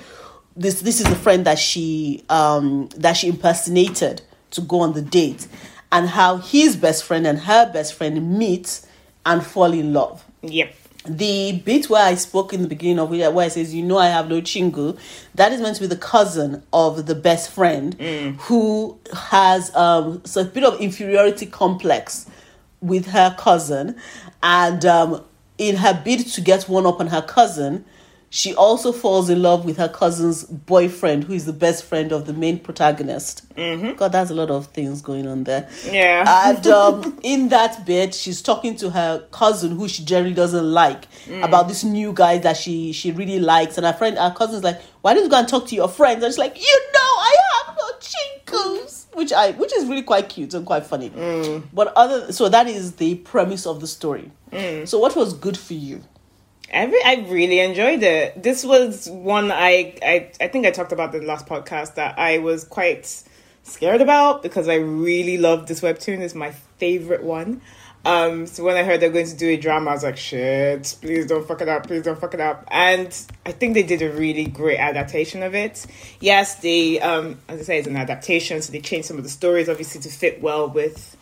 This this is the friend that she um that she impersonated to go on the date, and how his best friend and her best friend meet and fall in love. Yep. The bit where I spoke in the beginning of it, where it says, "You know, I have no chingu," that is meant to be the cousin of the best friend who has um, so a bit of inferiority complex with her cousin, and um, in her bid to get one up on her cousin, she also falls in love with her cousin's boyfriend, who is the best friend of the main protagonist. Mm-hmm. God, that's a lot of things going on there. Yeah. And *laughs* um, in that bit, she's talking to her cousin, who she generally doesn't like, about this new guy that she she really likes. And her friend, her cousin's like, "Why don't you go and talk to your friends?" And she's like, "You know, I have no chingus," which I which is really quite cute and quite funny. But other, so that is the premise of the story. So, what was good for you? I, re- I really enjoyed it. This was one I, I I think I talked about in the last podcast that I was quite scared about because I really love this webtoon. It's my favorite one. Um, so when I heard they're going to do a drama, I was like, shit, please don't fuck it up, please don't fuck it up. And I think they did a really great adaptation of it. Yes, they, um, as I say, it's an adaptation, so they changed some of the stories, obviously, to fit well with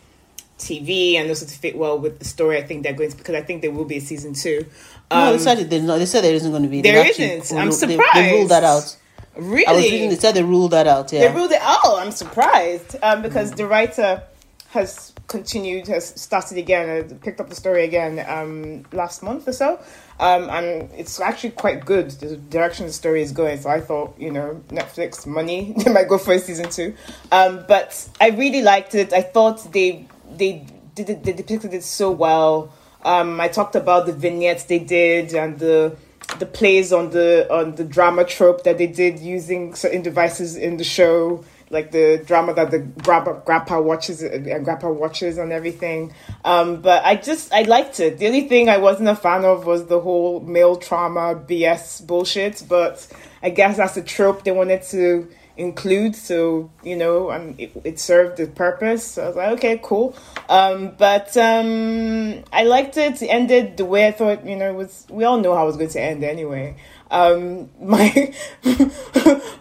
TV and also to fit well with the story. I think they're going to, because I think there will be a season two. No, Um, they said it, they, no, they said there isn't going to be. There isn't. I'm ruled- they- They, ruled that out. Really? I was reading. They said they ruled that out. Yeah. They ruled it. Oh, I'm surprised um, because the writer has continued, has started again, uh, picked up the story again um, last month or so, um, and it's actually quite good. The direction the story is going. So I thought, you know, Netflix money *laughs* they might go for a season two, um, but I really liked it. I thought they they did it, they depicted it so well. Um, I talked about the vignettes they did and the the plays on the on the drama trope that they did using certain devices in the show, like the drama that the grandpa, grandpa watches and grandpa watches and everything. Um, but I just I liked it. The only thing I wasn't a fan of was the whole male trauma BS bullshit. But I guess that's a trope they wanted to include so you know and it, it served the purpose. So i was like okay cool. Um but um i liked it. Ended the way i thought you know it was we all know how it was going to end anyway. Um *laughs* my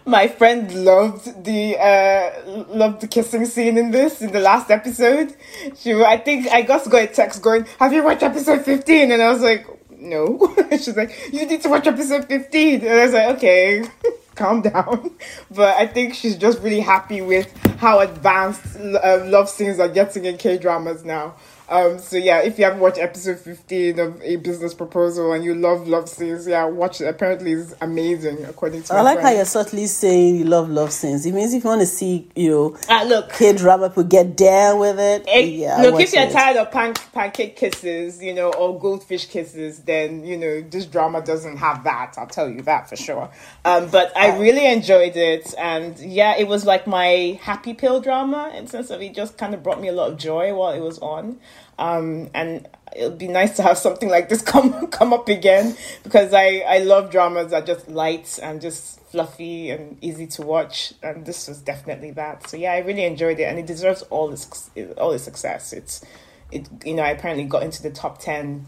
my friend loved the uh loved the kissing scene in this in the last episode. She i think i just got a text going have you watched episode 15 and i was like no. *laughs* She's like you need to watch episode 15 and i was like okay *laughs* calm down. *laughs* But I think she's just really happy with how advanced um, love scenes are getting in K dramas now. Um, so yeah, if you haven't watched episode fifteen of A Business Proposal and you love love scenes, yeah, watch it. Apparently, it's amazing according to. I my like how you're subtly saying you love love scenes. It means if you want to see, you know, Ah, look, kid drama people get down with it. Eh, yeah, look, if you're it. tired of pan- pancake kisses, you know, or goldfish kisses, then you know this drama doesn't have that. I'll tell you that for sure. Um, but I really enjoyed it, and yeah, it was like my happy pill drama in sense of it just kind of brought me a lot of joy while it was on. Um, and it'll be nice to have something like this *laughs* come come up again because I I love dramas that just light and just fluffy and easy to watch, and this was definitely that. So yeah, I really enjoyed it, and it deserves all this all its success. It's it you know I apparently got into the top ten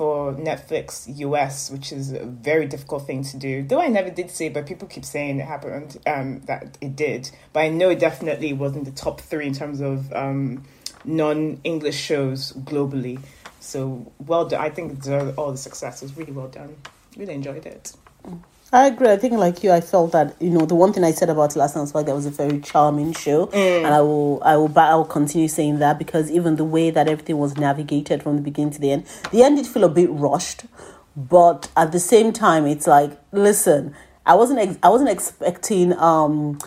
for Netflix US, which is a very difficult thing to do. Though I never did say, but people keep saying it happened, um, that it did. But I know it definitely was in the top three in terms of um, non-English shows globally. So well done. I think all the success. It was really well done. Really enjoyed it. I agree. I think, like you, I felt that you know the one thing I said about last night's fight that was a very charming show, and I will, I will, ba- I will continue saying that because even the way that everything was navigated from the beginning to the end, the end did feel a bit rushed, but at the same time, it's like, listen, I wasn't, ex- I wasn't expecting, um,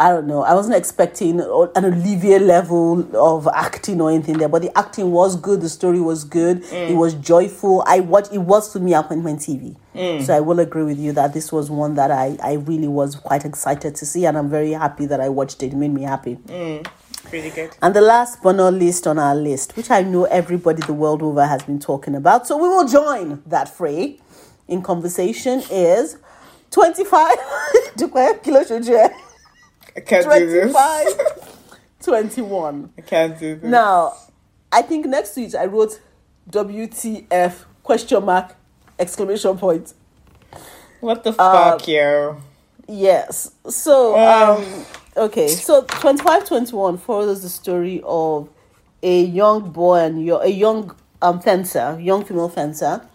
I don't know, I wasn't expecting an Olivier level of acting or anything there, but the acting was good, the story was good, it mm. was joyful. I watched, it was to me appointment TV. Mm. So I will agree with you that this was one that I, I really was quite excited to see, and I'm very happy that I watched it. It made me happy. Mm. Really good. And the last but not least on our list, which I know everybody the world over has been talking about, so we will join that fray in conversation, is 25 *laughs* kilo shoje, I can't do this. 25 *laughs* 21. I can't do this. Now, I think next to it I wrote WTF question mark exclamation point. What the fuck, yo? Yes. So, um, okay. So, 2521 follows the story of a young boy and your, a young um, fencer, young female fencer,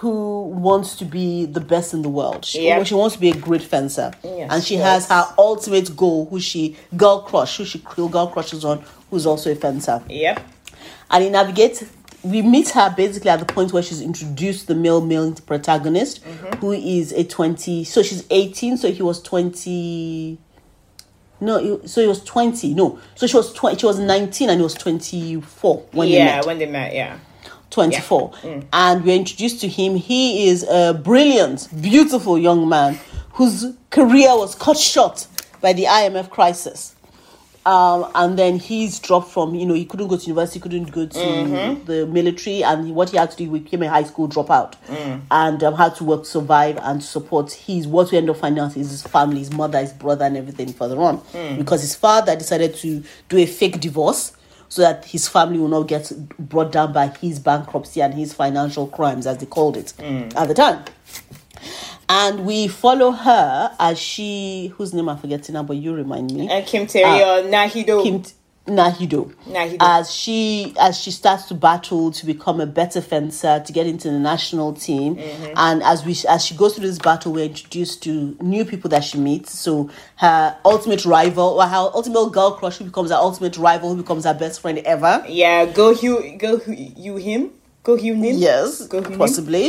who wants to be the best in the world. She, Yeah. she wants to be a great fencer, Yes, and she yes. has her ultimate goal, who she girl crush, who she girl crushes on, who's also a fencer Yep. and he navigates we meet her basically at the point where she's introduced the male male protagonist mm-hmm. who is a 20 so she's 18 so he was 20 no so he was 20 no so she was 20 she was 19 and he was 24 when they yeah, met when they met, yeah. 24 and we're introduced to him. He is a brilliant beautiful young man whose career was cut short by the imf crisis. Um, and then he's dropped from you know he couldn't go to university couldn't go to the military. And what he had to do he became a high school dropout. And um, had to work survive and support his what we end up finding out is his family his mother his brother and everything further on. Because his father decided to do a fake divorce so that his family will not get brought down by his bankruptcy and his financial crimes as they called it at the time and we follow her as she whose name i'm forgetting now but you remind me And Kim Tae Ri or Na Hee Do. Ah. Kim Na Hee Do. Nahido. As she as she starts to battle to become a better fencer to get into the national team, Mm-hmm. and as we as she goes through this battle, we're introduced to new people that she meets. So her ultimate rival, or her ultimate girl crush, who becomes her ultimate rival, who becomes her best friend ever. yeah, go Hugh, go you him, Go Yu Rim. Yes, Go Yu Rim. possibly.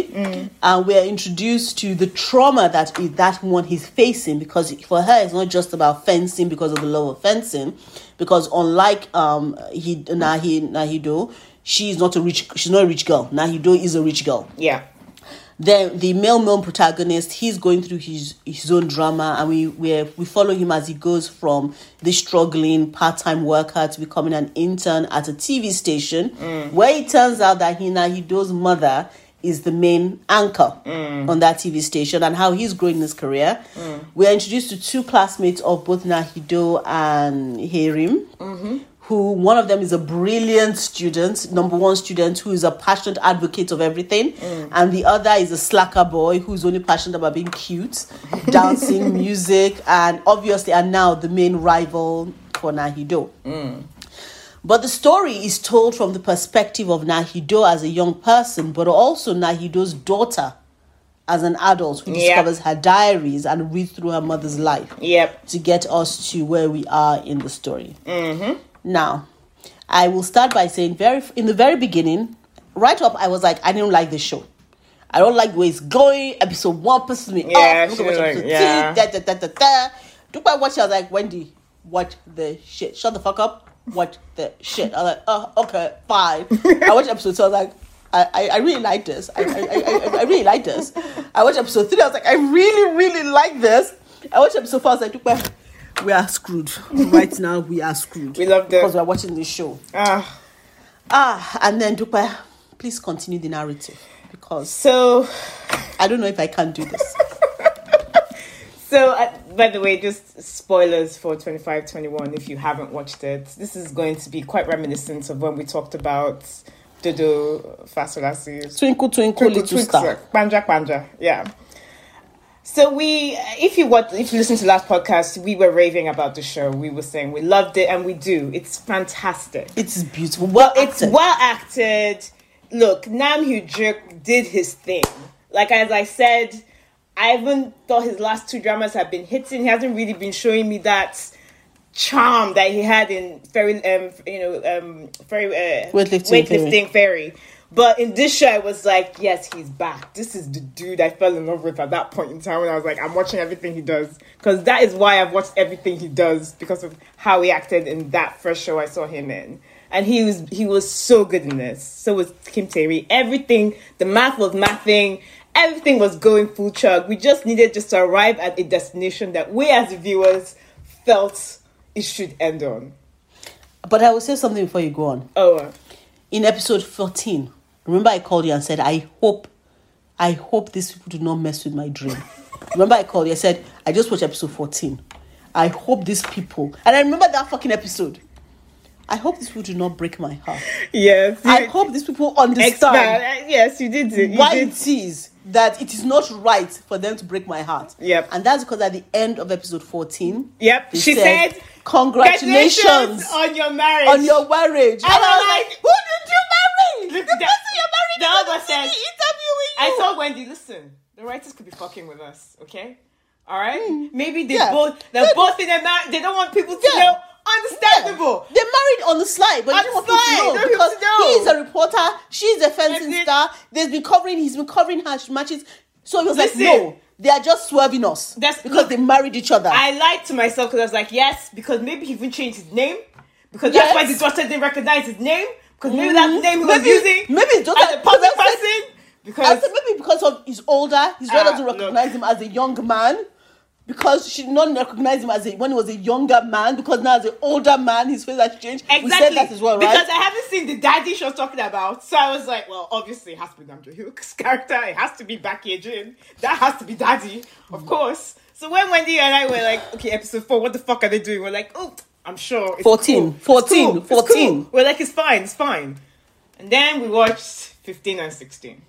And we're introduced to the trauma that that one he's facing because for her it's not just about fencing because of the love of fencing, because unlike um he Nahi Na Hee Do, she's not a rich she's not a rich girl. Na Hee Do is a rich girl. Yeah. Then the male male protagonist, he's going through his his own drama, and we we we follow him as he goes from the struggling part time worker to becoming an intern at a TV station, mm. where it turns out that Hina Hido's mother is the main anchor mm. on that TV station, and how he's growing his career. Mm. We are introduced to two classmates of both Na Hee Do and Herim mm-hmm. Who one of them is a brilliant student, number one student who is a passionate advocate of everything, mm. and the other is a slacker boy who's only passionate about being cute, dancing, *laughs* music, and obviously, and now the main rival for Na Hee Do. Mm. But the story is told from the perspective of Na Hee Do as a young person, but also Na Hee Do's daughter as an adult who Yeah. discovers her diaries and reads through her mother's life Yep. to get us to where we are in the story. Mm-hmm. Now, I will start by saying very in the very beginning, right up, I was like, I didn't like this show. I don't like where it's going. Episode one pisses me Yeah, off. Look at like, episode yeah. two, da, da, da, da, da. Look at watch. I was like, Wendy, watch the shit. Shut the fuck up. Watch the shit. I was like, oh, okay, fine. I watched episode two. I was like, I, I, I really like this. I, I, I, I, really like this. I watched episode three. I was like, I really, really like this. I watched episode four. I was like, "Dupe, we are screwed. Right now, we are screwed. We loved because it. we're watching this show. Ah. Ah, and then Dupe, please continue the narrative because So, I don't know if I can do this. so uh, by the way, just spoilers for twenty five twenty one. If you haven't watched it, this is going to be quite reminiscent of when we talked about Dodo Fasolasi. Twinkle, twinkle, twinkle little star. Panja Panja, yeah. So we, if you watch, if you listen to last podcast, we were raving about the show. We were saying we loved it, and we do. It's fantastic. It's beautiful. Well, It's acted. well acted. Look, Nam Joo Hyuk did his thing. Like as I said, I even thought his last two dramas have been hitting. He hasn't really been showing me that charm that he had in very, um, you know, um, very uh, Weightlifting weightlifting fairy. But in this show, I was like, yes, he's back. This is the dude I fell in love with at that point in time when I was like, I'm watching everything he does. Because that is why I've watched everything he does because of how he acted in that first show I saw him in. And he was he was so good in this. So was Kim Tae Ri. Everything, the math was mathing. Everything was going full chug. We just needed just to arrive at a destination that we as viewers felt it should end on. But I will say something before you go on. Oh, uh, In episode 14, remember I called you and said, I hope, I hope these people do not mess with my dream. remember I called you, I said, I just watched episode 14. I hope these people, and I remember that fucking episode. I hope these people do not break my heart. yes. I hope these people understand Expand. Uh, Yes, you did it. You why did. it is that it is not right for them to break my heart. Yep. And that's because at the end of episode 14, Yep. She said, Congratulations on your marriage. on your marriage. And I'm like, who did you marry? Look, the the- person you're married the other TV interviewing you. I told Wendy, listen, the writers could be fucking with us, okay? All right? Hmm. Maybe they. Yeah. both they're Maybe- both in their marriage. They don't want people to Yeah. know. Understandable. They're married on the slide, but On you want people to know because know. he is a reporter. She's a fencing it. star. They've been covering. He's been covering her matches. So he was Listen. like, "No, they are just swerving us That's- because look, they married each other." I lied to myself because I was like, yes, because maybe he even changed his name. Because Yes. that's why the daughter didn't recognize his name. Because maybe that's the name he was Maybe- using. maybe his daughter- as a public because I said- person. I said maybe because of he's older, his daughter Ah, doesn't look. recognize him as a young man. Because she did not recognize him as a when he was a younger man, because now as an older man, his face has changed. Exactly. We said that as well, right? Because I haven't seen the daddy she was talking about. So I was like, well, obviously it has to be Nam Joo Hyuk's *laughs* character. It has to be Baek Yi Jin. That has to be daddy, of course. So when Wendy and I were like, okay, episode four, what the fuck are they doing? We're like, oh, I'm sure. It's 14, cool. It's 14. It's 14. cool. We're like, it's fine, it's fine. And then we watched 15 and 16.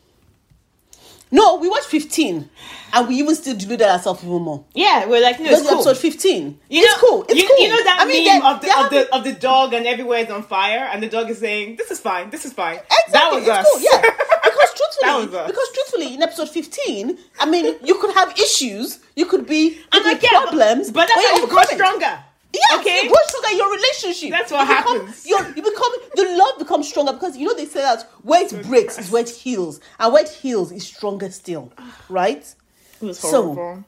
no, we watched 15, and we even still deluded ourselves even more. Yeah, we're like, no, it's cool. episode 15. You it's cool. It's you, cool. You know that I mean, meme they're- of the of the of the dog and everywhere is on fire and the dog is saying, "This is fine. This is fine." Exactly, That was it's us. cool, yeah. *laughs* Because truthfully, That was us. because truthfully, in episode 15, I mean, you could have issues, you could be, you could like, be yeah, problems, but, but that's how you grow stronger. Yeah, Okay. grow stronger in your relationship. That's what you become, happens. You're, you become the love becomes stronger because you know they say that where it breaks is where it heals, and where it heals is stronger still, ah. right? It was So-.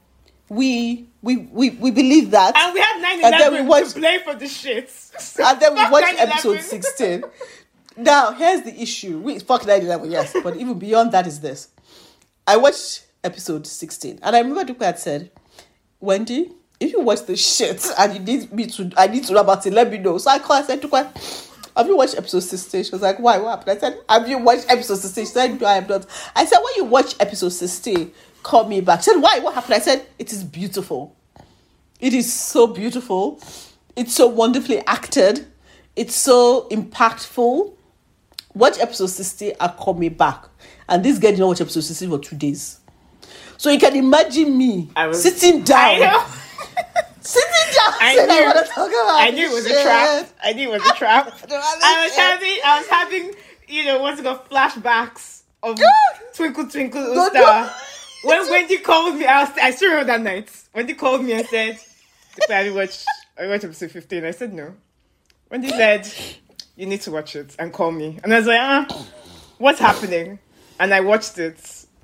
We we we, we believe that, and we have 9 And then we 11 watched- to blame for the shit. and then we watched episode 16. Now, here's the issue. We fuck 9 yes, but even beyond that is this. I watched episode 16, and I remember Dupe had said, Wendy, if you watch the shit and you need me to, I need to know about it, let me know. So I called, I said, Dupe, have you watched episode 16? She was like, why? What happened? I said, have you watched episode 16? She said, no, I have not. I said, when you watch episode 16, call me back. She said, why? What happened? I said, it is beautiful. It is so beautiful. It's so wonderfully acted. It's so impactful. Watch episode 60 and call me back. And this guy did not watch episode 60 for two days. So you can imagine me was- sitting down. Sitting down. I knew- want to talk about I knew it was a trap. I knew it was a *laughs* trap. I was having, I was having, you know, once called, flashbacks of Twinkle Twinkle Little Star. When Wendy called me, I was, I still remember that night. Wendy called me and said, "Have you watched? I watched episode 15." I said no. Wendy said, "You need to watch it and call me." And I was like, "Ah, what's happening?" And I watched it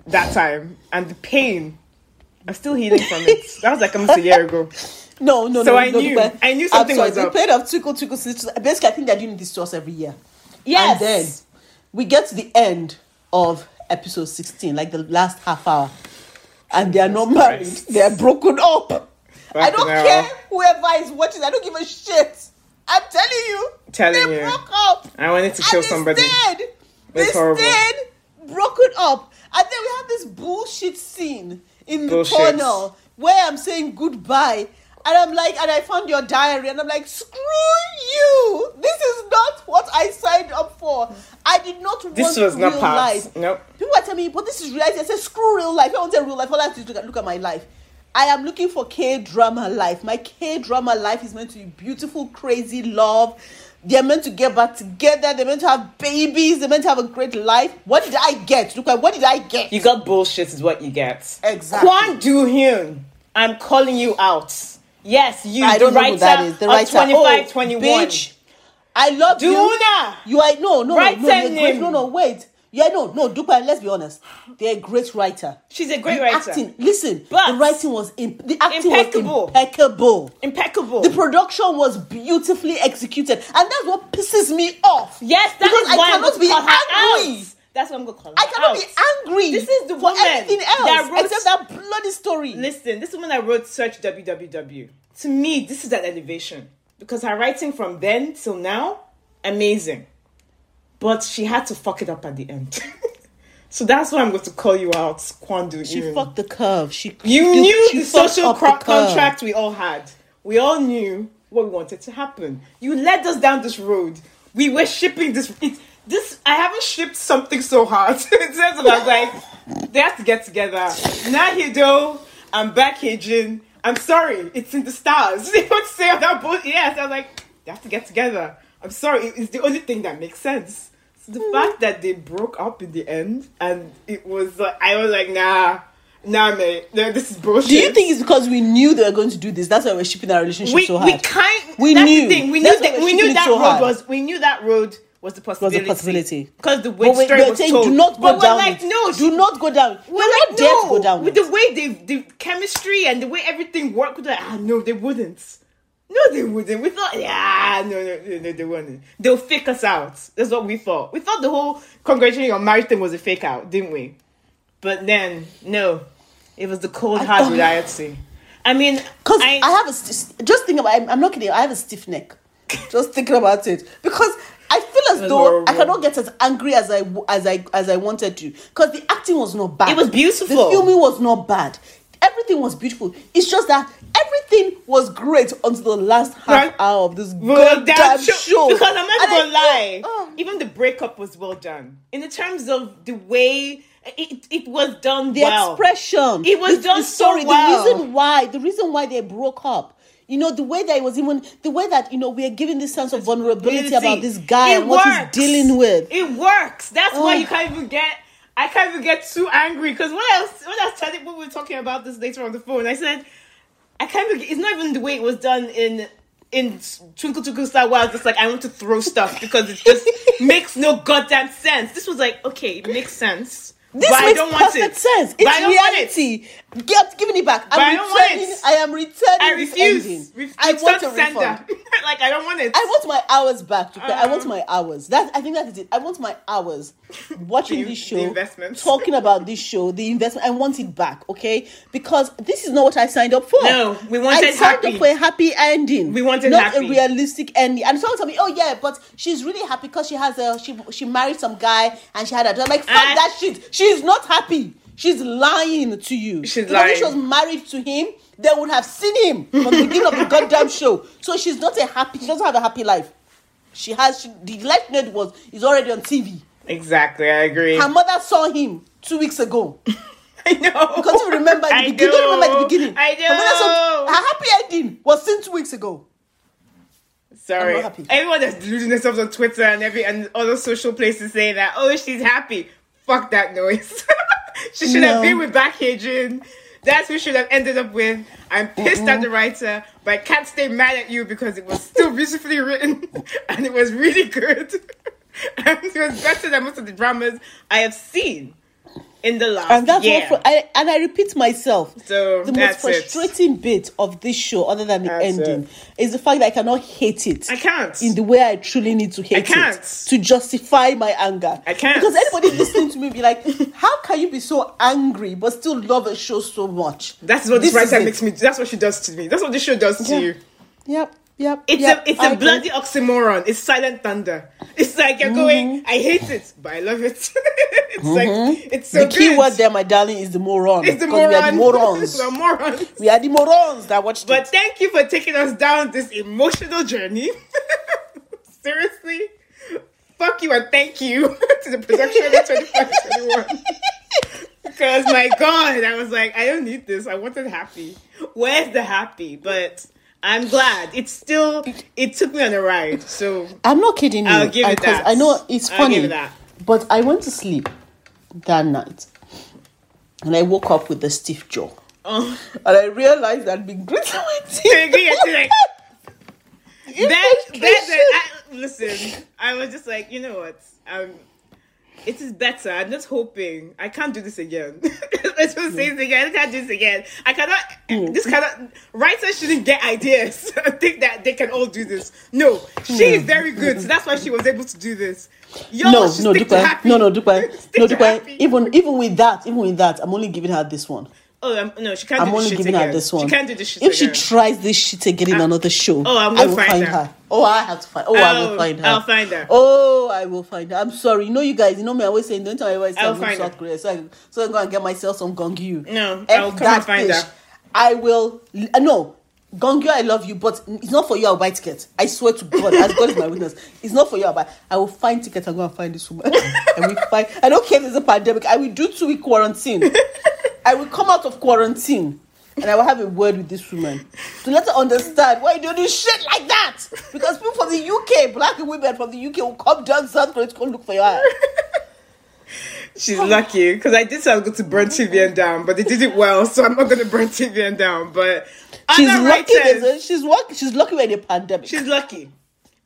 that time, and the pain. I'm still healing from it. That was like almost a year ago. *laughs* No, no, So no. I no, knew- I knew something I'm was up. The pain of Twinkle Twinkle Little Basically, I think they're doing this to us every year. Yes. And then we get to the end of episode 16, like the last half hour, and they are not married. They are broken up. I don't care whoever is watching. I don't give a shit. I'm telling you. Telling you. they you. broke up. I wanted to kill they somebody. Stayed. They stayed broken up. And then we have this bullshit scene in the Bullshit. tunnel where I'm saying goodbye. And I'm like, and I found your diary, and I'm like, screw you! This is not what I signed up for. I did not want This was not real part. life. Nope. People are telling me, but this is reality. I said, screw real life. I want real life. All I have to do is look at my life. I am looking for K drama life. My K drama life is meant to be beautiful, crazy love. They're meant to get back together. They're meant to have babies. They're meant to have a great life. What did I get? Look at what did I get? You got bullshit, is what you get. Exactly. Kwan Do Hyun, I'm calling you out. Yes, you. I don't know who that is. The writer. 25, oh, 21. Bitch, I love you. Duna. You are no, no, Write no, no. her You're great. name. No, no, wait. Yeah, no, no. Dupe, let's be honest. They're a great writer. She's a great the writer. Acting, listen, But- the writing was imp- the acting Impeccable. was impeccable. Impeccable. The production was beautifully executed, and that's what pisses me off. yes, that because is I why I'm cannot be to call her angry. out. That's what I'm going to call her I cannot out. be angry. This is the for woman anything else that wrote- except that bloody story. Listen, this is when I wrote Search WWW. To me, this is an elevation because her writing from then till now, amazing. But she had to fuck it up at the end. *laughs* so that's why I'm going to call you out, Kwandu. She fucked the curve. She You she- knew she the social up cro- the contract we all had. We all knew what we wanted to happen. You led us down this road. We were shipping this. It, this I haven't shipped something so hard *laughs* in terms of I was like, they have to get together. Na Hee Do, I'm back here, Jin. I'm sorry, it's in the stars. *laughs* They to say that bullshit. Yes, I was like, they have to get together. I'm sorry, it's the only thing that makes sense. the fact that they broke up in the end and it was like I was like, nah, nah, mate, no, this is bullshit. Do you think it's because we knew they were going to do this? That's why we're shipping our relationship we so hard. we kind We that's knew. the thing. we knew that we knew that so road hard. was we knew that road was the possibility possibility. because the way story was saying told. do not but go we're down. like, no, do not go down. We're like, not to go down. With it. the way they, the chemistry and the way everything worked, we're like, ah, no, they wouldn't. No, they wouldn't. We thought, yeah, no, no, no, no, they wouldn't. They'll fake us out. That's what we thought. We thought the whole congratulating your marriage thing was a fake out, didn't we? But then, no, it was the cold hard thought- reality. I mean, Because I, have a st- just think about. I'm, I'm not kidding. I have a stiff neck. *laughs* Just thinking about it because I feel as though horrible. I cannot get as angry as I as I as I wanted to. Because the acting was not bad. It was beautiful. The filming was not bad. Everything was beautiful. It's just that everything was great until the last half Right. hour of this Well, goddamn that show. Because I'm not And gonna feel- lie, oh. even the breakup was well done. In the terms of the way it, it was done the well. expression It was the, done the so well. the reason why the reason why they broke up you know the way that it was even the way that you know we are giving this sense of vulnerability about this guy and what he's dealing with It works. That's why Oh. you can't even get. I can't even get too angry because what else? What else? Telling when we were talking about this later on the phone, I said I can't. Even, it's not even the way it was done in in Twinkle Twinkle Star. I was just like, I want to throw stuff because it just *laughs* makes no goddamn sense. This was like, okay, it makes sense. this but I don't want perfect it. sense I it's want it. Get giving it back i'm But I don't want returning it. i am returning I refuse. Re- i want a refund *laughs* like I don't want it. I want my hours back. Dupe. I want Um, my hours. That I think that is it. I want my hours watching *laughs* The- this show, talking about this show, the investment. I want it back, okay? Because this is not what I signed up for. No, we wanted I signed happy. up for a happy ending. We wanted not happy. a realistic ending. And someone told me, "Oh yeah, but she's really happy because she has a she she married some guy and she had a daughter." Like, fuck And- that shit. She's not happy. She's lying to you. She's because if she was married to him, they would have seen him from the beginning of the goddamn show. So she's not a happy. She doesn't have a happy life. She has she, the life net was is already on TV. exactly, I agree. Her mother saw him two weeks ago. *laughs* I know. Because you remember the beginning. You don't remember the beginning. I Her mother saw her happy ending was seen two weeks ago. Sorry. Everyone that's deluding themselves on Twitter and every and other social places saying that, oh, she's happy. Fuck that noise. *laughs* she should have been with Baek Yi Jin. That's who should have ended up with. I'm pissed at the writer, but I can't stay mad at you because it was still beautifully written *laughs* and it was really good. and *laughs* it was better than most of the dramas I have seen in the last And that's year. what I, and I repeat myself. So, the most it. frustrating bit of this show, other than the That's ending, it. is the fact that I cannot hate it. I can't. in the way I truly need to hate can't. it to justify my anger. I can't. because anybody *laughs* listening to me be like, "How can you be so angry but still love a show so much?" that's what this, This writer makes me. That's what she does to me. That's what this show does to you. Yep, yep. It's yep, a it's I a agree. bloody oxymoron. It's silent thunder. It's like you're going, Mm-hmm. I hate it, but I love it. *laughs* it's like it's so The key good. word there, my darling, is the moron. It's the because we are the *laughs* morons. We're morons. we are the morons that watched But it. thank you for taking us down this emotional journey. *laughs* Seriously, fuck you and thank you to the production of 2521. Because my God, I was like, I don't need this. I wanted happy. Where's the happy? But I'm glad. It's still. It took me on a ride. So I'm not kidding you. I'll give it that. I know it's I'll funny, give it that. but I went to sleep that night, and I woke up with a stiff jaw, oh, *laughs* and I realized I'd been gritting my *laughs* teeth. *laughs* that, frustration. that, I, listen, I was just like, you know what? Um, it is better. I'm just hoping I can't do this again. *laughs* Let's just say hmm. this again. I can't do this again. I cannot. Hmm. This cannot. Writers shouldn't get ideas *laughs* think that they can all do this. No, she is hmm. very good, so that's why she was able to do this. Y'all no, no, Dupe. *laughs* No, no, Dupe. No, Dupe. Even even with that, even with that, I'm only giving her this one. Oh um, no, she can't I'm do this only giving again. her this one. She can't do this shit If she tries this shit again in another show, Oh, I'm I gonna will find find her. her. Oh, I have to find. Oh, I will Oh, find her. I'll find her. Oh, I will find her. I'm sorry. You know, you guys. You know me. I always say, don't tell I I'll I'm going find to her. South Korea, so I so I'm going to get myself some Gong Yoo. No, F I'll come that and find fish. her. I will. uh, No. Gong Yoo, I love you, but it's not for you. I'll buy tickets. I swear to God, as God is my witness, it's not for you. I'll buy. I will find tickets and go and find this woman. *laughs* I will find. I don't care if there's a pandemic. I will do two week quarantine. I will come out of quarantine and I will have a word with this woman to let her understand why you do this shit like that. Because people from the UK, black women from the UK, will come down South Korea to go look for your ass. She's lucky because I did say I was going to burn TVN down, but they did it well, so I'm not going to burn TVN down. But She's lucky. writers- there's a- She's lucky. She's lucky we're in a pandemic. She's lucky.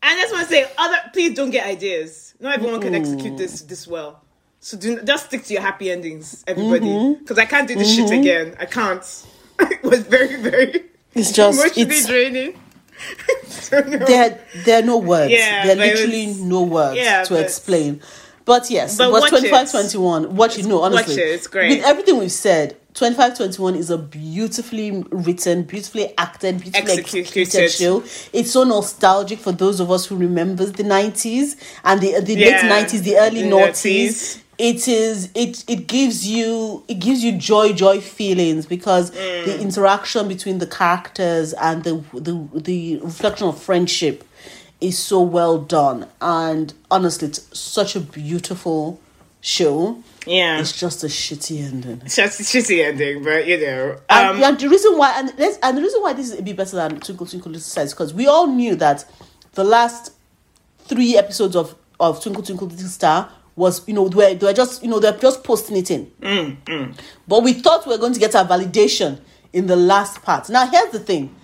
And that's why I say, other please don't get ideas. Not everyone can execute this this well. So do just stick to your happy endings, everybody. Mm-hmm. Because I can't do this shit again. I can't. *laughs* it was very, very It's just emotionally it's draining. *laughs* so, no. there. There are no words. Yeah, there are literally was- no words yeah, to but- explain. But yes, But it was watch twenty it. five twenty one. Watch it. No, honestly, Watch it, it's great. With everything we've said, twenty five twenty one is a beautifully written, beautifully acted, beautifully Executed. executed show. It's so nostalgic for those of us who remembers the nineties and the the Yeah, late nineties, the early the noughties. noughties. It is it it gives you it gives you joy joy feelings because Mm. the interaction between the characters and the the the reflection of friendship is so well done and honestly it's such a beautiful show Yeah. it's just a shitty ending. It's *laughs* just a shitty ending, but you know. and, Um, and the reason why and, let's, and the reason why this is a bit better than twinkle twinkle little stars is because we all knew that the last three episodes of of twinkle twinkle little star was you know they were, they were just you know they're just posting it in. Mm, but we thought we were going to get our validation in the last part. Now here's the thing.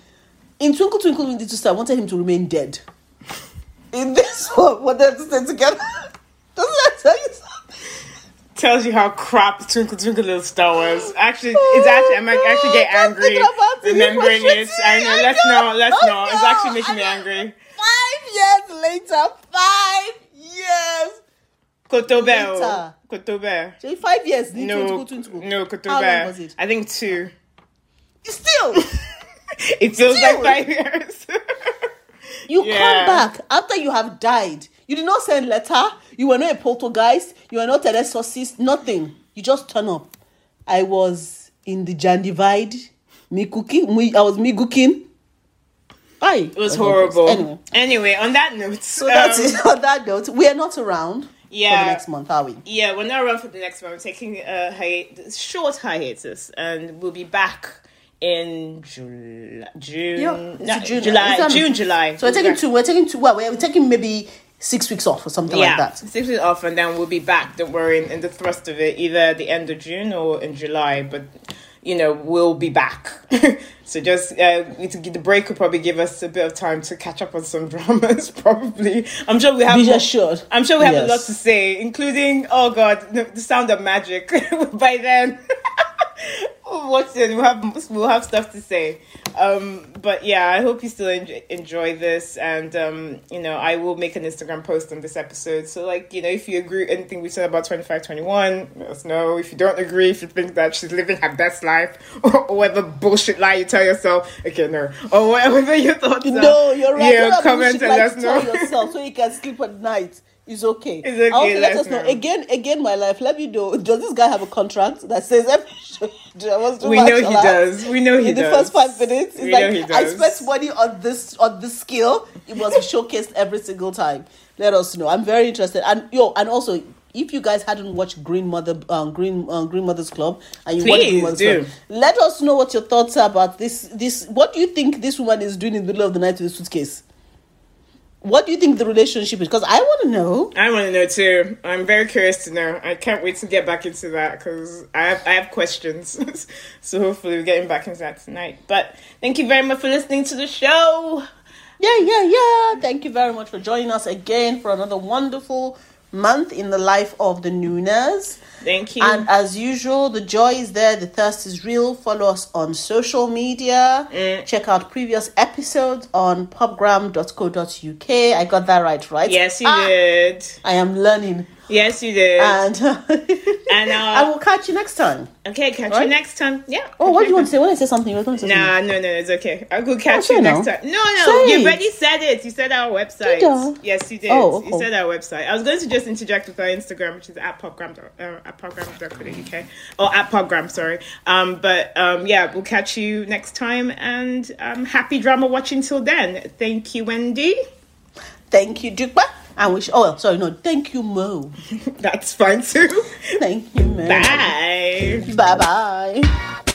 In twinkle twinkle little star i wanted him to remain dead. *laughs* In this one what they're together. *laughs* Doesn't that tell you something tells you how crap Twinkle Twinkle Little Star was. Actually, it's actually I might actually get oh angry about it, remembering it. I know. Let's know. Let's I not. It's actually making me angry. five years later five years Kotobe. Oh. Later. Kotobe. So five years No, no, How long was Kotobe. it? I think two. Still, *laughs* It feels like five years. *laughs* you Yeah. come back after you have died. You did not send letter. You were not a poltergeist. You were not an exorcist. Nothing. You just turn up. I was in the Jan divide. Me cooking. Me, I was me cooking. Aye. It was horrible. Anyway, Anyway, on that note, so that's it. *laughs* On that note, we are not around for Yeah. the next month, are we? Yeah, we're not around for the next month. We're taking a hi- short hiatus, and we'll be back in July, June, Yeah, no, June. July, It's, um, June, July. So we're taking two. We're taking two. Well, we're taking maybe six weeks off or something yeah, like that. six weeks off, and then we'll be back. Don't worry, in, in the thrust of it, either at the end of June or in July. But you know, we'll be back. *laughs* so just uh, the break will probably give us a bit of time to catch up on some *laughs* dramas. Probably, I'm sure we have. Be assured. I'm sure we have a lot to say, including oh god, the, the sound of magic. *laughs* By then, *laughs* what's it? We'll have we'll have stuff to say. Um, but yeah, I hope you still enjoy, enjoy this, and um, you know, I will make an Instagram post on this episode. So like, you know, if you agree anything we said about twenty five twenty one, let us know. If you don't agree, if you think that she's living her best life, *laughs* or, whatever bullshit lie you tell yourself, okay, no, or whatever *laughs* your thoughts are. No, you're right. Have comment and let us know. yourself so you can sleep at night. It's okay. It's okay, Also, let us know. know. again. Again, my life. Let me know. Does this guy have a contract that says every show *laughs* I must do We know he does. We know he in the does. first five minutes? It's We like know he I spent money on this on this skill. It must *laughs* be showcased every single time. Let us know. I'm very interested. And yo, and also. If you guys hadn't watched Green Mother, um, Green um, Green Mothers Club, and you watched Please Green Mothers do. Club, let us know what your thoughts are about this. This, what do you think this woman is doing in the middle of the night with a suitcase? What do you think the relationship is? Because I want to know. I want to know too. I'm very curious to know. I can't wait to get back into that because I have I have questions. *laughs* so hopefully we're getting back into that tonight. But thank you very much for listening to the show. Yeah, yeah, yeah. Thank you very much for joining us again for another wonderful month in the life of the Noonas. Thank you. And as usual, the joy is there, the thirst is real. Follow us on social media. Mm. Check out previous episodes on popgram.co.uk. I got that right, right? yes, you Ah, did. I am learning. Yes, you did. And *laughs* And, uh, I will catch you next time. okay, catch Right? you next time. Yeah. Oh, what do you want to say? When I say something, you're going to say something. Nah, no, no, it's okay. I'll go catch say you next time. No, no, Say you already said it. You said our website. Yes, you did. Oh, You oh. said our website. I was going to just interject with our Instagram, which is at popgram, uh, at popgram.co.uk. Or at popgram, sorry. Um, but um, yeah, we'll catch you next time. And um, happy drama watching till then. Thank you, Wendy. Thank you, Dukba. I wish. Oh, sorry, no. Thank you, Mo. *laughs* That's fine too. Thank you, Mo. Bye. Bye bye.